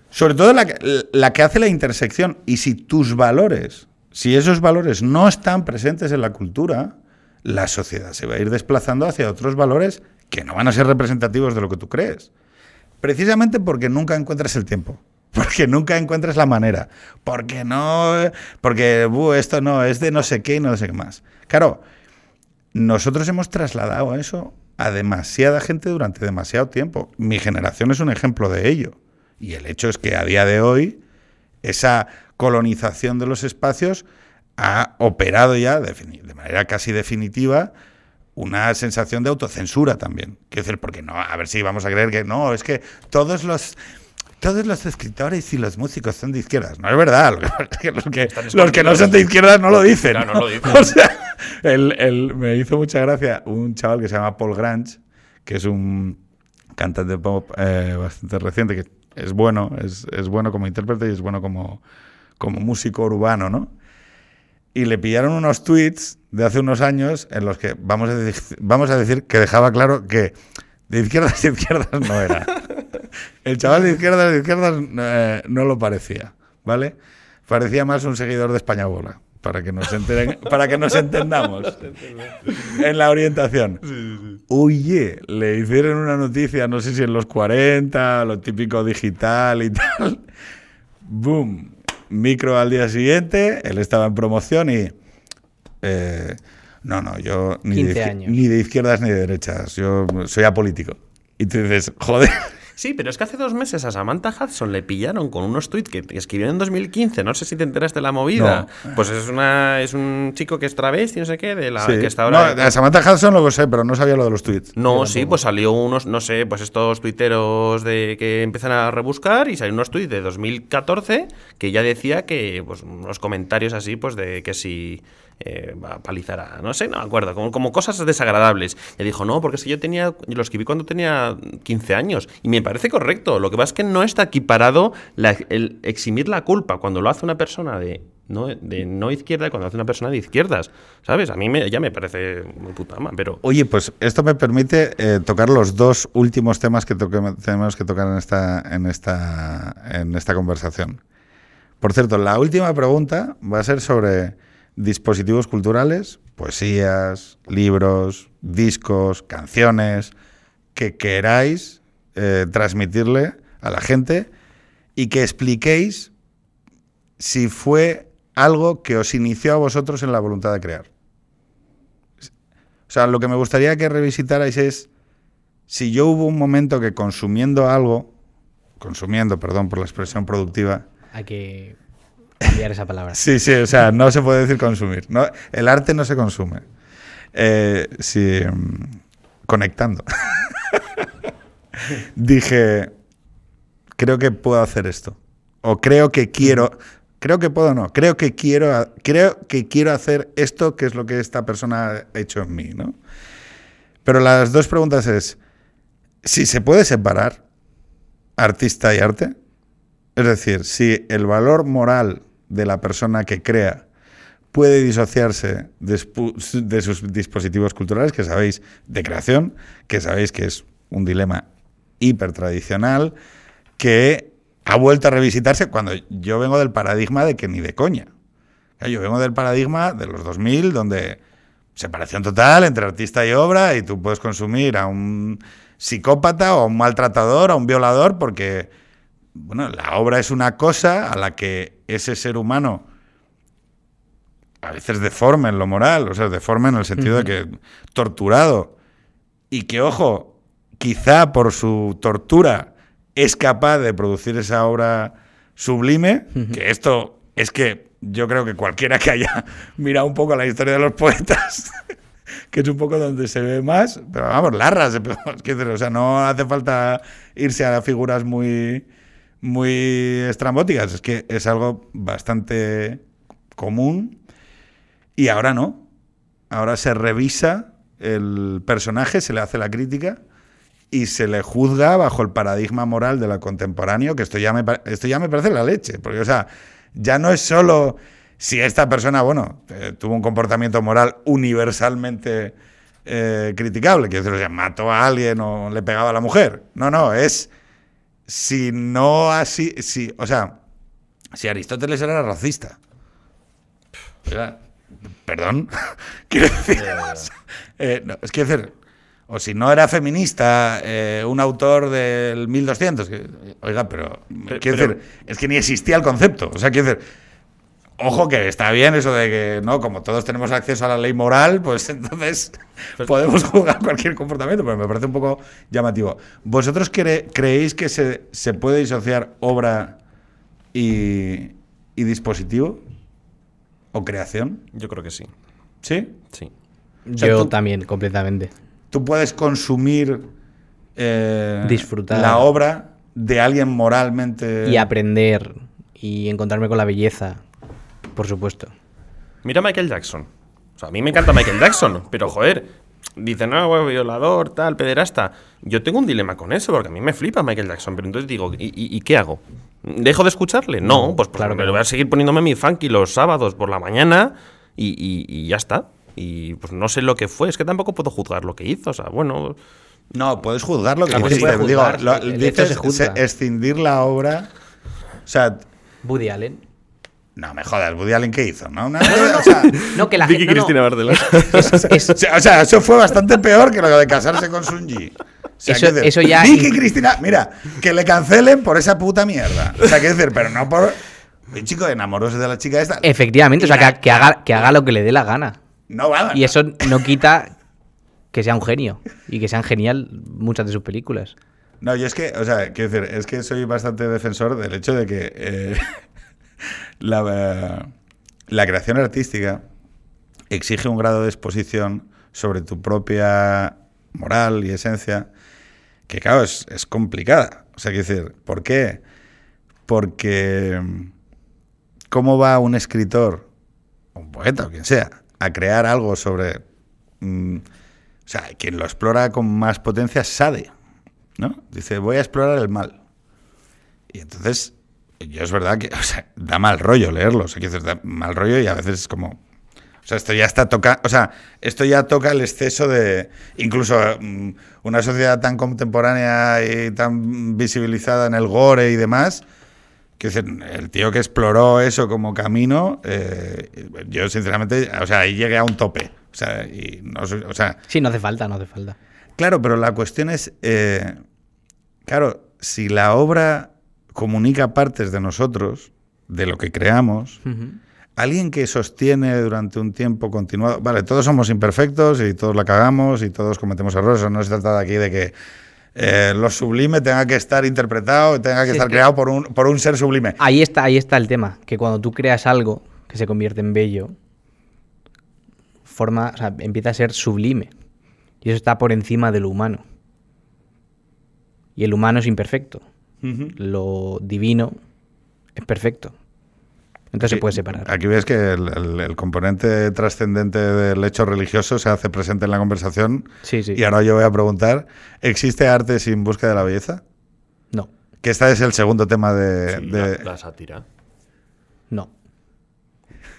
Sobre todo la la que hace la intersección. Y si tus valores, si esos valores no están presentes en la cultura, la sociedad se va a ir desplazando hacia otros valores que no van a ser representativos de lo que tú crees. Precisamente porque nunca encuentras el tiempo. [LAUGHS] Porque nunca encuentras la manera. Porque no. Porque "Bu, esto no, es de no sé qué y no sé qué más. Claro, nosotros hemos trasladado eso a demasiada gente durante demasiado tiempo. Mi generación es un ejemplo de ello. Y el hecho es que a día de hoy esa colonización de los espacios ha operado ya de manera casi definitiva una sensación de autocensura también. Quiero decir, porque no, a ver si vamos a creer que no, es que todos los todos los escritores y los músicos son de izquierdas. No es verdad. Los, que, los que no son de izquierdas no lo dicen. Claro, no lo dicen. [LAUGHS] O sea, el- el- me hizo mucha gracia un chaval que se llama Paul Grange, que es un cantante pop eh, bastante reciente, que es bueno, es, es bueno como intérprete y es bueno como, como músico urbano, ¿no? Y le pillaron unos tweets de hace unos años en los que vamos a, vamos a decir que dejaba claro que de izquierdas a [LAUGHS] izquierdas no era. El chaval de izquierdas de izquierdas eh, no lo parecía, ¿vale? Parecía más un seguidor de España Bola, para que nos, enteren- [LAUGHS] para que nos entendamos en la orientación. Oye, le hicieron una noticia, no sé si en los 40, lo típico digital y tal. Boom. Micro al día siguiente, él estaba en promoción y... eh, no, no, yo ni de, 15 izquier- años. ni de izquierdas ni de derechas, yo soy apolítico. Y tú dices, joder, Sí, pero es que hace dos meses a Samantha Hudson le pillaron con unos tweets que, escribió en 2015. No sé si te enteraste de la movida. Pues es una es un chico que es travesti, no sé qué, de la Sí. que está ahora. No, de Samantha Hudson lo sé, pero no sabía lo de los tweets. No, sí, pues salió unos, no sé, pues estos tuiteros de que empiezan a rebuscar y salió unos tuits de 2014 que ya decía que, pues, unos comentarios así, pues, de que si eh, palizar a, no sé, no me acuerdo, como, como cosas desagradables. Y dijo, no, porque es que yo tenía, lo escribí cuando tenía 15 años y me parece correcto. Lo que pasa es que no está equiparado la- el eximir la culpa cuando lo hace una persona de no, de no izquierda y cuando hace una persona de izquierdas, ¿sabes? A mí me, ya me parece muy puta ama, pero... Oye, pues esto me permite eh, tocar los dos últimos temas que tenemos que tocar en esta, en esta, en esta conversación. Por cierto, la última pregunta va a ser sobre dispositivos culturales, poesías, libros, discos, canciones, que queráis eh, transmitirle a la gente y que expliquéis si fue algo que os inició a vosotros en la voluntad de crear. O sea, lo que me gustaría que revisitarais es si yo hubo un momento que consumiendo algo, consumiendo, perdón por la expresión productiva, que cambiar esa palabra. Sí, sí, o sea, no se puede decir consumir. El arte no se consume. Eh, sí, mm, conectando. [LAUGHS] Dije, creo que puedo hacer esto. O creo que quiero. Creo que puedo, no. Creo que quiero, creo que quiero hacer esto, que es lo que esta persona ha hecho en mí, ¿no? Pero las dos preguntas es, si se puede separar artista y arte, es decir, si el valor moral de la persona que crea puede disociarse de sus dispositivos culturales, que sabéis, de creación, que sabéis que es un dilema hipertradicional, que ha vuelto a revisitarse cuando yo vengo del paradigma de que ni de coña. Yo vengo del paradigma de los 2000, donde separación total entre artista y obra, y tú puedes consumir a un psicópata o a un maltratador a un violador, porque bueno, la obra es una cosa a la que ese ser humano a veces deforme en lo moral, o sea, deforme en el sentido de que torturado, y que, ojo, quizá por su tortura es capaz de producir esa obra sublime, que esto es que yo creo que cualquiera que haya [LAUGHS] mirado un poco la historia de los poetas, [LAUGHS] que es un poco donde se ve más, pero vamos, Larras, [LAUGHS] o sea, no hace falta irse a figuras muy, muy estrambóticas, es que es algo bastante común y ahora no. Ahora se revisa el personaje, se le hace la crítica y se le juzga bajo el paradigma moral de la contemporáneo, que esto ya me, esto ya me parece la leche. Porque, o sea, ya no es solo si esta persona, bueno, eh, tuvo un comportamiento moral universalmente eh, criticable, que o sea, mató a alguien o le pegaba a la mujer. No, no, es si no así, si, o sea, si Aristóteles era racista. Era- Perdón, [LAUGHS] quiero decir, eh, no, es que decir, o si no era feminista, eh, un autor del 1200, que, oiga, pero, Pe- quiero decir, es que ni existía el concepto, o sea, quiero decir, ojo que está bien eso de que, no, como todos tenemos acceso a la ley moral, pues [LAUGHS] entonces podemos juzgar cualquier comportamiento, pero me parece un poco llamativo. ¿Vosotros cre- creéis que se, se puede disociar obra y, y dispositivo? ¿O creación? Yo creo que sí. ¿Sí? Sí. sea, Yo tú- también, completamente. Tú puedes consumir eh, Disfrutar. la obra de alguien moralmente... Y aprender y encontrarme con la belleza, por supuesto. Mira a Michael Jackson. O sea, a mí me encanta Michael Jackson, pero joder, dicen, no, bueno, violador, tal, pederasta. Yo tengo un dilema con eso, porque a mí me flipa Michael Jackson, pero entonces digo, ¿y, y- y qué hago? ¿Dejo de escucharle? No, pues, pues claro no. voy a seguir poniéndome mi funky los sábados por la mañana y, y- y ya está. Y pues no sé lo que fue, es que tampoco puedo juzgar lo que hizo, o sea, bueno, No, puedes juzgar lo que puede Digo, juzgar, lo- dices se juzga. se- escindir la obra... O sea, Woody Allen. No me jodas, Woody Allen, ¿qué hizo? ¿No? Una- o sea, [LAUGHS] No, que la Vicky gente. no, no. Cristina Bardelas. Es- es- [LAUGHS] O sea, o sea, eso fue bastante peor que lo de casarse con Sunji. O sea, Eso- decir, eso ya- Vicky Cristina, mira, que le cancelen por esa puta mierda. O sea, quiero decir, pero no por. Un chico enamoróse de la chica esta. Efectivamente, o sea, que, que haga, que haga lo que le dé la gana. No va. Y eso no quita que sea un genio y que sean genial muchas de sus películas. No, yo es que, o sea, quiero decir, es que soy bastante defensor del hecho de que eh, la, la creación artística exige un grado de exposición sobre tu propia moral y esencia que, claro, es, es complicada. O sea, quiero decir, ¿por qué? Porque ¿cómo va un escritor, un poeta o quien sea, a crear algo sobre... mm, o sea, quien lo explora con más potencia es Sade, ¿no? Dice, voy a explorar el mal. Y entonces, yo es verdad que, o sea, da mal rollo leerlo, o sea, quiero decir, da mal rollo y a veces es como... O sea, esto ya está toca, o sea, esto ya toca el exceso de incluso mm, una sociedad tan contemporánea y tan visibilizada en el gore y demás, decir, el tío que exploró eso como camino, eh, yo sinceramente, o sea, ahí llegué a un tope. O sea, y no, soy- o sea, Sí, no hace falta, no hace falta. Claro, pero la cuestión es, eh, claro, si la obra comunica partes de nosotros, de lo que creamos, alguien que sostiene durante un tiempo continuado, vale, todos somos imperfectos y todos la cagamos y todos cometemos errores, no se trata de aquí de que eh, lo sublime tenga que estar interpretado, tenga que Sí, estar que- creado por un, por un ser sublime. Ahí está, ahí está el tema, que cuando tú creas algo que se convierte en bello, forma, o sea, empieza a ser sublime. Y eso está por encima de lo humano. Y el humano es imperfecto. Lo divino es perfecto. Entonces se puede separar. Aquí ves que el, el- el componente trascendente del hecho religioso se hace presente en la conversación. Sí, sí. Y ahora yo voy a preguntar, ¿existe arte sin búsqueda de la belleza? No, Que este es el segundo tema de... Sí, de- la, la sátira. no.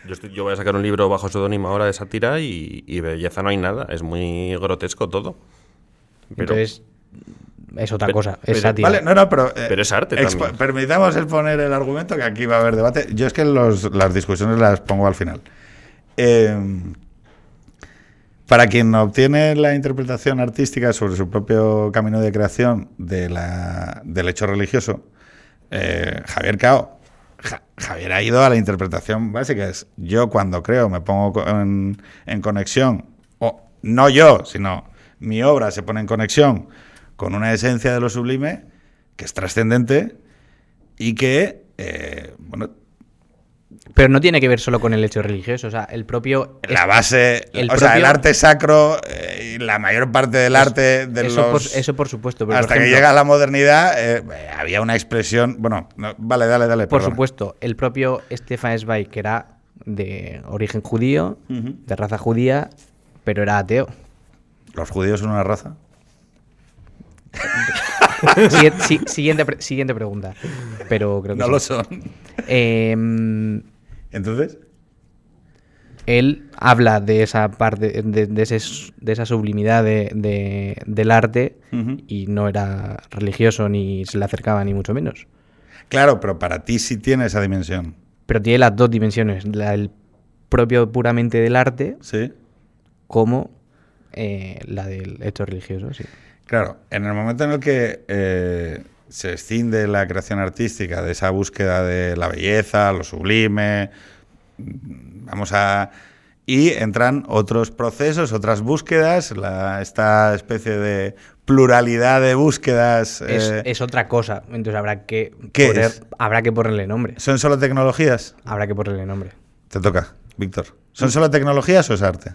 Yo, estoy- yo voy a sacar un libro bajo seudónimo ahora de sátira y, y belleza no hay nada. Es muy grotesco todo. Pero, Entonces es otra pero- cosa, es pero- sátira. Vale, no, no, pero... eh, Pero es arte también. Permitamos exponer el argumento, que aquí va a haber debate. Yo es que los- las discusiones las pongo al final. Eh, para quien obtiene la interpretación artística sobre su propio camino de creación de la- del hecho religioso, eh, Javier Cao, Ja- Javier ha ido a la interpretación básica. Es yo cuando creo me pongo en, en conexión, o no yo, sino mi obra se pone en conexión con una esencia de lo sublime que es trascendente y que, eh, bueno, Pero no tiene que ver solo con el hecho religioso. O sea, el propio. la base, el o sea, el arte sacro eh, y la mayor parte del arte de eso, los... por, eso por supuesto. pero por hasta que llega la modernidad, eh, había una expresión. Bueno, no, vale, dale, dale. Por perdona. supuesto, el propio Stefan Zweig, que era de origen judío, de raza judía, pero era ateo. ¿Los judíos son una raza? [LAUGHS] Sigui- si- siguiente, pre- siguiente pregunta. Pero creo que No sí. lo son. Em, Entonces, él habla de esa parte, de, de ese- de esa sublimidad de- de- del arte y no era religioso ni se le acercaba ni mucho menos. claro, pero para ti sí tiene esa dimensión. Pero tiene las dos dimensiones, la del propio puramente del arte ¿Sí? como eh, la del hecho religioso, sí. Claro, en el momento en el que eh, se escinde la creación artística de esa búsqueda de la belleza, lo sublime, vamos a... Y entran otros procesos, otras búsquedas, la- esta especie de pluralidad de búsquedas. Es, eh, es otra cosa, entonces habrá que, ¿Qué poner- es? habrá que ponerle nombre. ¿Son solo tecnologías? Habrá que ponerle nombre. Te toca, Víctor. ¿Son solo tecnologías o es arte?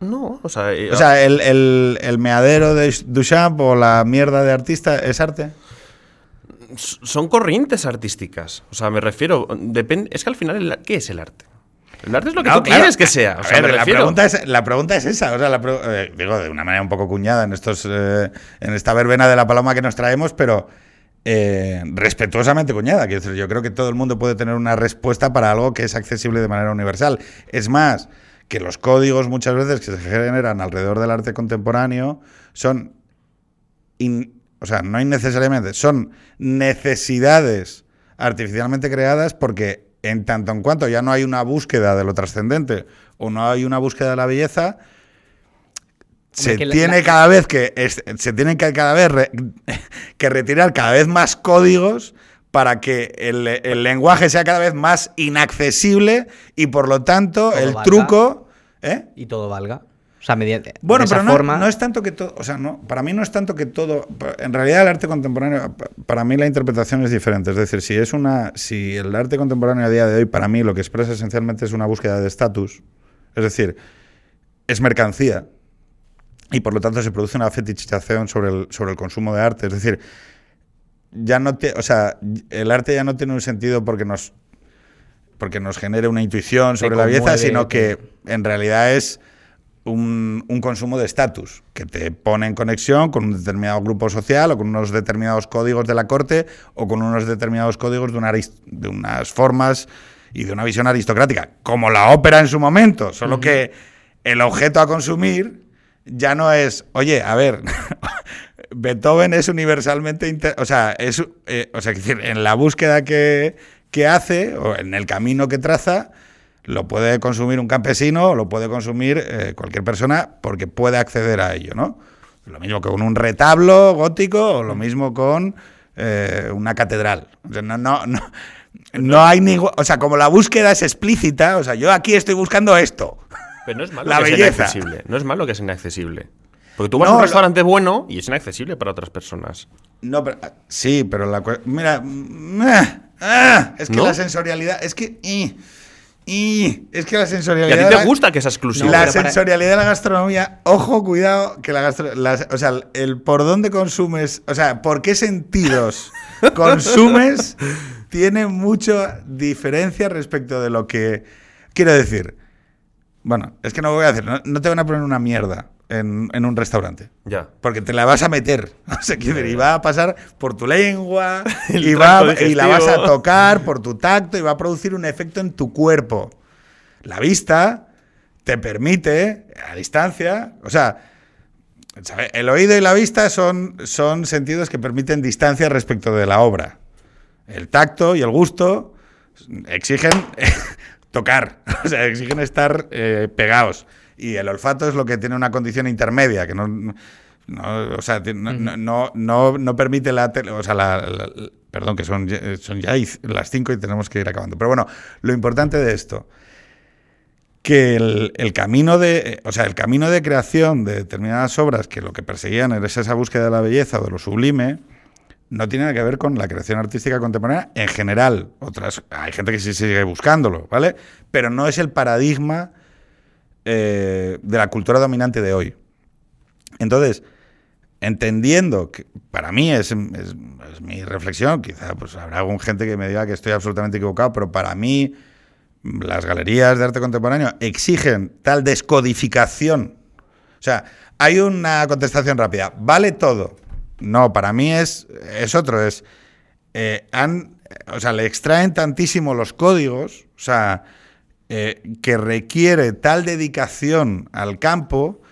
No, o sea, eh, O sea, el, el- el meadero de Duchamp o la mierda de artista es arte. son corrientes artísticas. O sea, me refiero. Depende, es que al final, ¿qué es el arte? El arte es lo que No, tú claro. quieres que sea. O sea, ver, la, pregunta es, la pregunta es esa. O sea, la eh, digo, de una manera un poco cuñada en, estos, eh, en esta verbena de la paloma que nos traemos, pero eh, respetuosamente cuñada. Quiero decir, yo creo que todo el mundo puede tener una respuesta para algo que es accesible de manera universal. Es más, que los códigos muchas veces que se generan alrededor del arte contemporáneo son in- o sea, no innecesariamente, son necesidades artificialmente creadas porque en tanto en cuanto ya no hay una búsqueda de lo trascendente o no hay una búsqueda de la belleza, se tiene la- cada vez que es- se tienen que cada vez re- [LAUGHS] que retirar cada vez más códigos para que el, el lenguaje sea cada vez más inaccesible y por lo tanto Todo el valga. truco ¿eh? Y todo valga. O sea, mediante. Bueno, de pero no, forma. no es tanto que todo, o sea, no, para mí no es tanto que todo, en realidad el arte contemporáneo, pa- para mí la interpretación es diferente, es decir, si es una, si el arte contemporáneo a día de hoy para mí lo que expresa esencialmente es una búsqueda de estatus, es decir, es mercancía y por lo tanto se produce una fetichización sobre el, sobre el consumo de arte, es decir, ya no te, o sea, el arte ya no tiene un sentido porque nos porque nos genere una intuición sobre la belleza, sino que en realidad es un, un consumo de estatus que te pone en conexión con un determinado grupo social o con unos determinados códigos de la corte o con unos determinados códigos de, una de unas formas y de una visión aristocrática, como la ópera en su momento, solo que el objeto a consumir ya no es, oye, a ver, [LAUGHS] Beethoven es universalmente, inter- o sea, es, eh, o sea, decir, en la búsqueda que, que hace o en el camino que traza, lo puede consumir un campesino o lo puede consumir eh, cualquier persona porque puede acceder a ello, ¿no? Lo mismo que con un retablo gótico o lo mismo con eh, una catedral. O sea, no, no, no, no hay ningún, o sea, como la búsqueda es explícita, o sea, yo aquí estoy buscando esto. Pero no es malo [LAUGHS] La que sea belleza. inaccesible. No es malo que sea inaccesible. Porque tú vas No, a un lo- restaurante bueno y es inaccesible para otras personas. No, pero, ah, sí, pero la Mira, mm, ah, ah, es que ¿No? la sensorialidad. Es que. y, y, es que la Y sensorialidad. a ti te la- gusta que sea exclusivo. la para- sensorialidad de la gastronomía, ojo, cuidado, que la gastronomía. O sea, el por dónde consumes, o sea, por qué sentidos [LAUGHS] consumes, tiene mucha diferencia respecto de lo que. Quiero decir, bueno, es que no voy a hacer, no, no te van a poner una mierda en, en un restaurante. Ya. Porque te la vas a meter. [LAUGHS] O sea, y va a pasar por tu lengua, [LAUGHS] y, va, tracto y la vas a tocar por tu tacto y va a producir un efecto en tu cuerpo. La vista te permite, a distancia, o sea, ¿sabe? el oído y la vista son, son sentidos que permiten distancia respecto de la obra. El tacto y el gusto exigen [LAUGHS] tocar, o sea, exigen estar eh, pegados. Y el olfato es lo que tiene una condición intermedia, que no, no, o sea, no, no, no, no- no permite la, tele- o sea, la- la- la- perdón, que son, ya- son ya las 5 y tenemos que ir acabando. Pero bueno, lo importante de esto, que el, el camino de, o sea, el camino de creación de determinadas obras que lo que perseguían era esa búsqueda de la belleza o de lo sublime, no tiene nada que ver con la creación artística contemporánea en general. Otras, hay gente que sí sigue buscándolo, ¿vale? Pero no es el paradigma eh, de la cultura dominante de hoy. Entonces, entendiendo que para mí es, mi reflexión, quizá pues habrá algún gente que me diga que estoy absolutamente equivocado, pero para mí las galerías de arte contemporáneo exigen tal descodificación. O sea, hay una contestación rápida. ¿Vale todo? No, para mí es, es otro. Es, eh, han, o sea, le extraen tantísimo los códigos, o sea, eh, que requiere tal dedicación al campo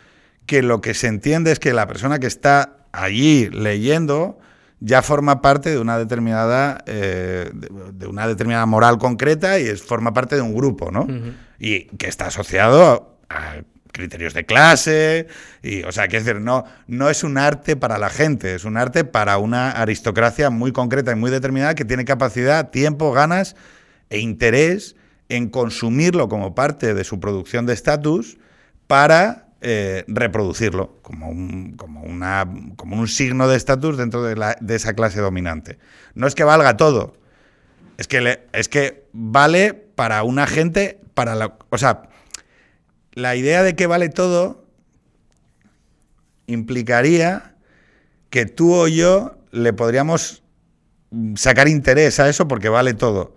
que lo que se entiende es que la persona que está allí leyendo ya forma parte de una determinada eh, de, una determinada moral concreta y es, forma parte de un grupo, ¿no? Y que está asociado a, a criterios de clase y o sea, que es decir, no no es un arte para la gente, es un arte para una aristocracia muy concreta y muy determinada que tiene capacidad, tiempo, ganas e interés en consumirlo como parte de su producción de estatus para eh, reproducirlo como un, como, una, como un signo de estatus dentro de, la- de esa clase dominante. No es que valga todo, es que, es que vale para una gente, para o sea, la idea de que vale todo implicaría que tú o yo le podríamos sacar interés a eso porque vale todo.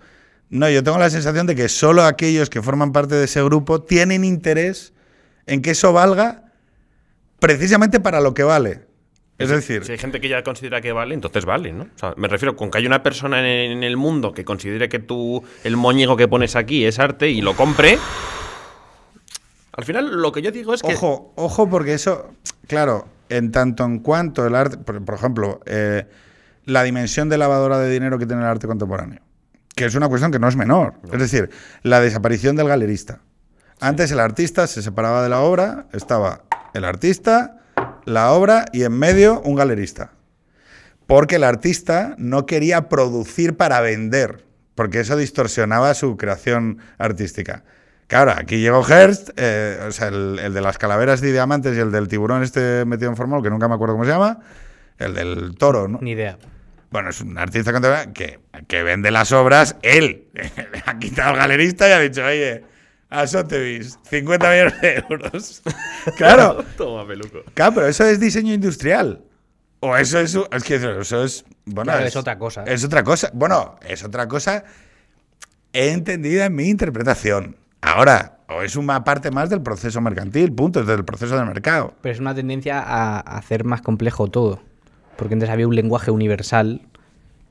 No, yo tengo la sensación de que solo aquellos que forman parte de ese grupo tienen interés en que eso valga precisamente para lo que vale. Es decir, Si hay gente que ya considera que vale, entonces vale, ¿no? O sea, me refiero con que hay una persona en, el mundo que considere que tú, el moñigo que pones aquí es arte y lo compre. Al final, lo que yo digo es que. Ojo, ojo, porque eso, claro, en tanto en cuanto el arte, por, por ejemplo, eh, la dimensión de lavadora de dinero que tiene el arte contemporáneo, que es una cuestión que no es menor. Es decir, la desaparición del galerista. Antes el artista se separaba de la obra, estaba el artista, la obra y en medio un galerista. Porque el artista no quería producir para vender, porque eso distorsionaba su creación artística. Claro, aquí llegó Hearst, eh, o sea, el, el de las calaveras de diamantes y el del tiburón este metido en formal, que nunca me acuerdo cómo se llama, el del toro, ¿no? Ni idea. Bueno, es un artista contemporáneo que, que vende las obras, él [LAUGHS] ha quitado al galerista y ha dicho, oye, a Sotheby's, 50 millones de euros. [LAUGHS] Claro, [LAUGHS] Toma, peluco. Claro, pero eso es diseño industrial. O eso es. Es que eso es. Bueno, Claro, es otra cosa. Es otra cosa. Bueno, es otra cosa entendida en mi interpretación. Ahora, o es una parte más del proceso mercantil, punto, es del proceso del mercado. Pero es una tendencia a hacer más complejo todo. Porque antes había un lenguaje universal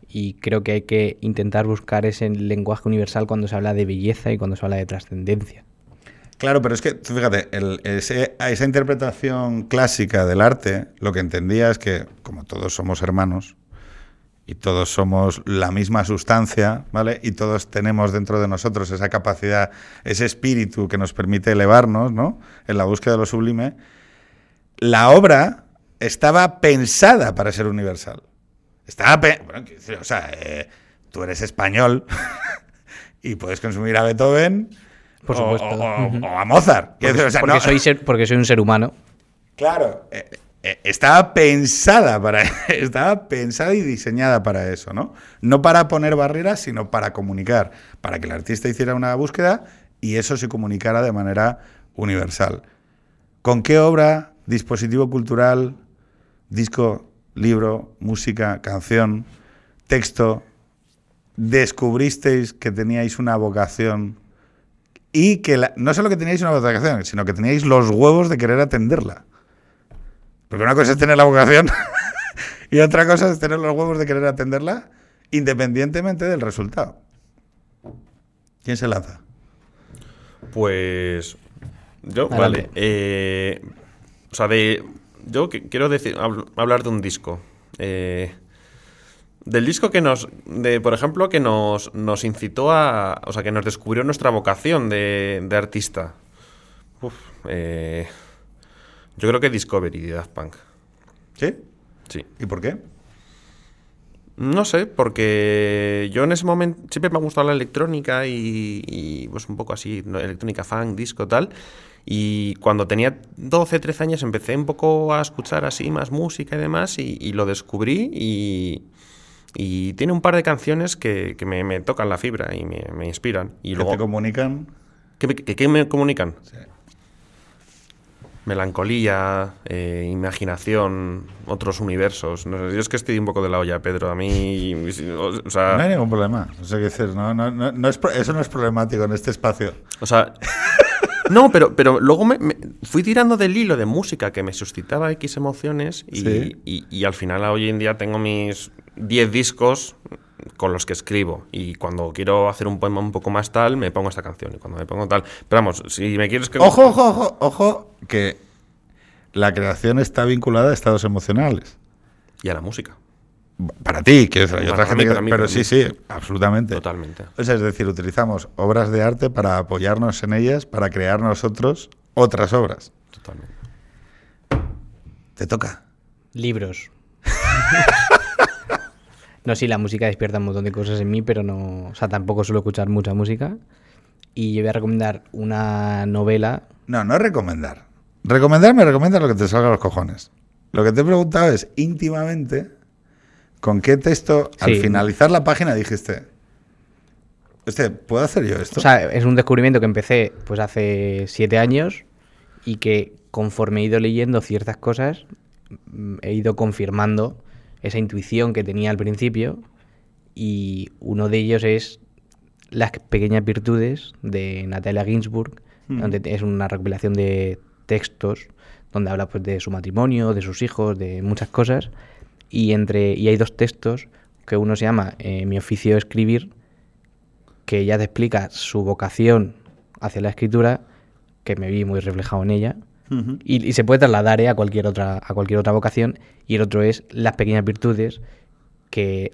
y creo que hay que intentar buscar ese lenguaje universal cuando se habla de belleza y cuando se habla de trascendencia. Claro, pero es que, fíjate, el- esa interpretación clásica del arte, lo que entendía es que, como todos somos hermanos, y todos somos la misma sustancia, ¿vale? Y todos tenemos dentro de nosotros esa capacidad, ese espíritu que nos permite elevarnos, ¿no? En la búsqueda de lo sublime. La obra estaba pensada para ser universal. Estaba, bueno, o sea, eh, tú eres español [LAUGHS] y puedes consumir a Beethoven Por o- supuesto. o, o- Ujú. o a Mozart. Quiero decir, o sea, porque, no- soy ser- porque soy un ser humano. Claro, eh, eh, estaba pensada para [LAUGHS] estaba pensada y diseñada para eso, ¿no? No para poner barreras, sino para comunicar, para que el artista hiciera una búsqueda y eso se comunicara de manera universal. ¿Con qué obra, dispositivo cultural, disco, libro, música, canción, texto descubristeis que teníais una vocación y que la- no solo que teníais una vocación, sino que teníais los huevos de querer atenderla? Porque una cosa es tener la vocación [LAUGHS] y otra cosa es tener los huevos de querer atenderla independientemente del resultado. ¿Quién se lanza? Pues. Yo, Adelante. vale. eh, o sea, de. Yo que- quiero decir, habl- hablar de un disco. Eh, del disco que nos. De, por ejemplo, que nos, nos incitó a. O sea, que nos descubrió nuestra vocación de, de artista. Uf, eh, yo creo que Discovery de Daft Punk. ¿Sí? Sí. ¿Y por qué? No sé, porque yo en ese momento siempre me ha gustado la electrónica y, y, pues un poco así, ¿no? electrónica funk, disco, tal. Y cuando tenía 12, 13 años empecé un poco a escuchar así más música y demás y, y lo descubrí y, y tiene un par de canciones que, que me, me tocan la fibra y me, me inspiran. Y ¿Que luego, te comunican? ¿qué, me- qué- qué me comunican? Sí. Melancolía, eh, imaginación, otros universos. No sé, yo es que estoy un poco de la olla, Pedro. A mí, o, sea... No hay ningún problema. O sea, decir, no, no, no, no es eso no es problemático en este espacio. O sea, [LAUGHS] no, pero, pero luego me, me fui tirando del hilo de música que me suscitaba X emociones y, Sí. y- y al final hoy en día tengo mis 10 discos con los que escribo y cuando quiero hacer un poema un poco más tal me pongo esta canción y cuando me pongo tal pero vamos si me quieres que Ojo, ojo, ojo, ojo, que la creación está vinculada a estados emocionales. y a la música Para ti, quiero decir, otra mí, gente que- mí, pero sí, mí. sí, absolutamente. totalmente O sea, es decir, utilizamos obras de arte para apoyarnos en ellas, para crear nosotros otras obras. totalmente Te toca. Libros. [LAUGHS] no, sí, la música despierta un montón de cosas en mí, pero no. O sea, tampoco suelo escuchar mucha música. Y yo voy a recomendar una novela. No, no es recomendar. Recomendar me recomienda lo que te salga a los cojones. Lo que te he preguntado es íntimamente con qué texto al Sí. finalizar la página dijiste, este, ¿puedo hacer yo esto? O sea, es un descubrimiento que empecé pues hace siete años y que conforme he ido leyendo ciertas cosas, mm, he ido confirmando esa intuición que tenía al principio y uno de ellos es Las pequeñas virtudes de Natalia Ginsburg, Mm. donde es una recopilación de textos donde habla pues de su matrimonio, de sus hijos, de muchas cosas y entre y hay dos textos que uno se llama eh, Mi oficio de escribir que ya te explica su vocación hacia la escritura, que me vi muy reflejado en ella, Y se puede trasladar eh, a cualquier otra a cualquier otra vocación, y el otro es las pequeñas virtudes, que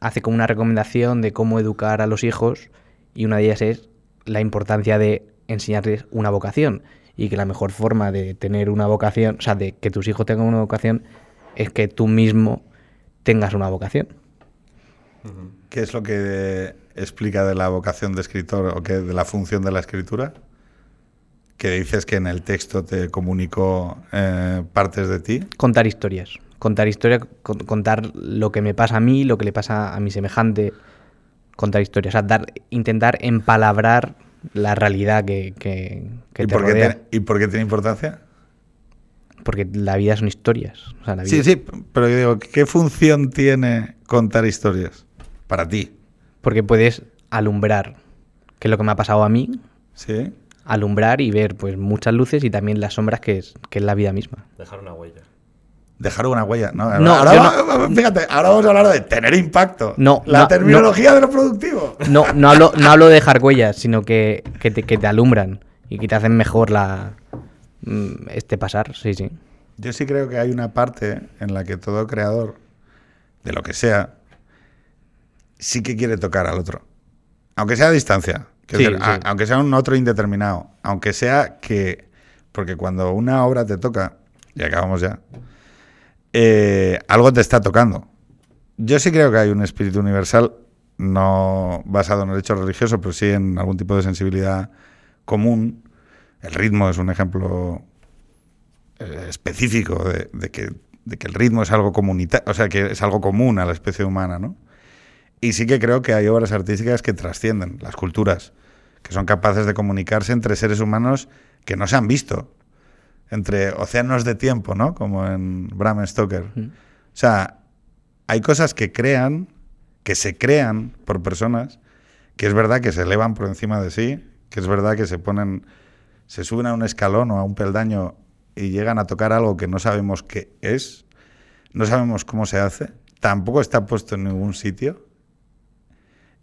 hace como una recomendación de cómo educar a los hijos, y una de ellas es la importancia de enseñarles una vocación, y que la mejor forma de tener una vocación, o sea, de que tus hijos tengan una vocación, es que tú mismo tengas una vocación. ¿Qué es lo que explica de la vocación de escritor o qué de la función de la escritura? Que dices que en el texto te comunicó eh, partes de ti. Contar historias. Contar historias, con- contar lo que me pasa a mí, lo que le pasa a mi semejante. Contar historias. O sea, dar, intentar empalabrar la realidad que, que, que ¿Y, te por qué rodea. tiene, ¿Y por qué tiene importancia? Porque la vida son historias. O sea, la vida- Sí, sí, pero yo digo, ¿qué función tiene contar historias para ti? Porque puedes alumbrar, que es lo que me ha pasado a mí, ¿Sí? Alumbrar y ver pues muchas luces y también las sombras que es, que es la vida misma. dejar una huella Dejar una huella. No, No, ahora, fíjate, ahora vamos a hablar de tener impacto. No, La no, terminología de lo productivo. No, no hablo, [LAUGHS] no hablo de dejar huellas, sino que, que, te, que te alumbran. y que te hacen mejor la mm, este pasar, sí, sí. Yo sí creo que hay una parte en la que todo creador, de lo que sea, sí que quiere tocar al otro. Aunque sea a distancia. Quiero Sí, decir, a- sí. aunque sea un otro indeterminado. Aunque sea que. Porque cuando una obra te toca, y acabamos ya, eh, algo te está tocando. Yo sí creo que hay un espíritu universal, no basado en el hecho religioso, pero sí en algún tipo de sensibilidad común. El ritmo es un ejemplo eh, específico de, de que, de que el ritmo es algo comunitario, o sea, que es algo común a la especie humana, ¿no? Y sí que creo que hay obras artísticas que trascienden las culturas, que son capaces de comunicarse entre seres humanos que no se han visto, entre océanos de tiempo, ¿no? Como en Bram Stoker. O sea, hay cosas que crean, que se crean por personas, que es verdad que se elevan por encima de sí, que es verdad que se ponen, se suben a un escalón o a un peldaño y llegan a tocar algo que no sabemos qué es, no sabemos cómo se hace, tampoco está puesto en ningún sitio.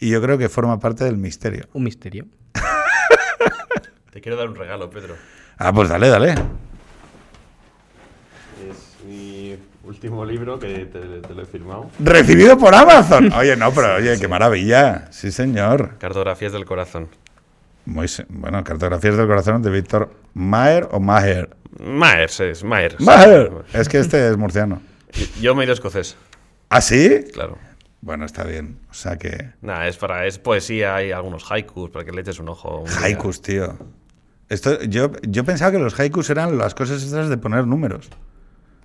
Y yo creo que forma parte del misterio. Un misterio. [LAUGHS] Te quiero dar un regalo, Pedro. Ah, pues dale, dale. Es mi último libro que te, te lo he firmado. Recibido por Amazon. [LAUGHS] Oye, no, pero oye, qué maravilla. Sí, señor. Cartografías del corazón. Muy bueno, cartografías del corazón de Víctor Maher o Maher. Myers es, Myers. Maher. Es que este es murciano. Yo me he ido escocés, ¿Ah, sí? claro. Bueno, está bien. O sea que. Nada, es para es poesía, hay algunos haikus para que le eches un ojo. un. Haikus, tío. Esto, yo, yo pensaba que los haikus eran las cosas estas de poner números.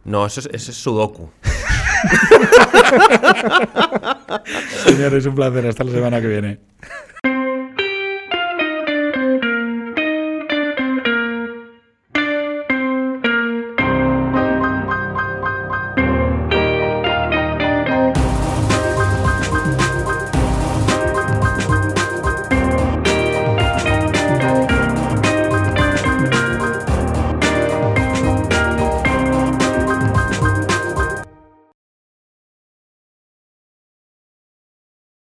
No, eso es, ese es sudoku. [LAUGHS] Señores, un placer. Hasta la semana que viene.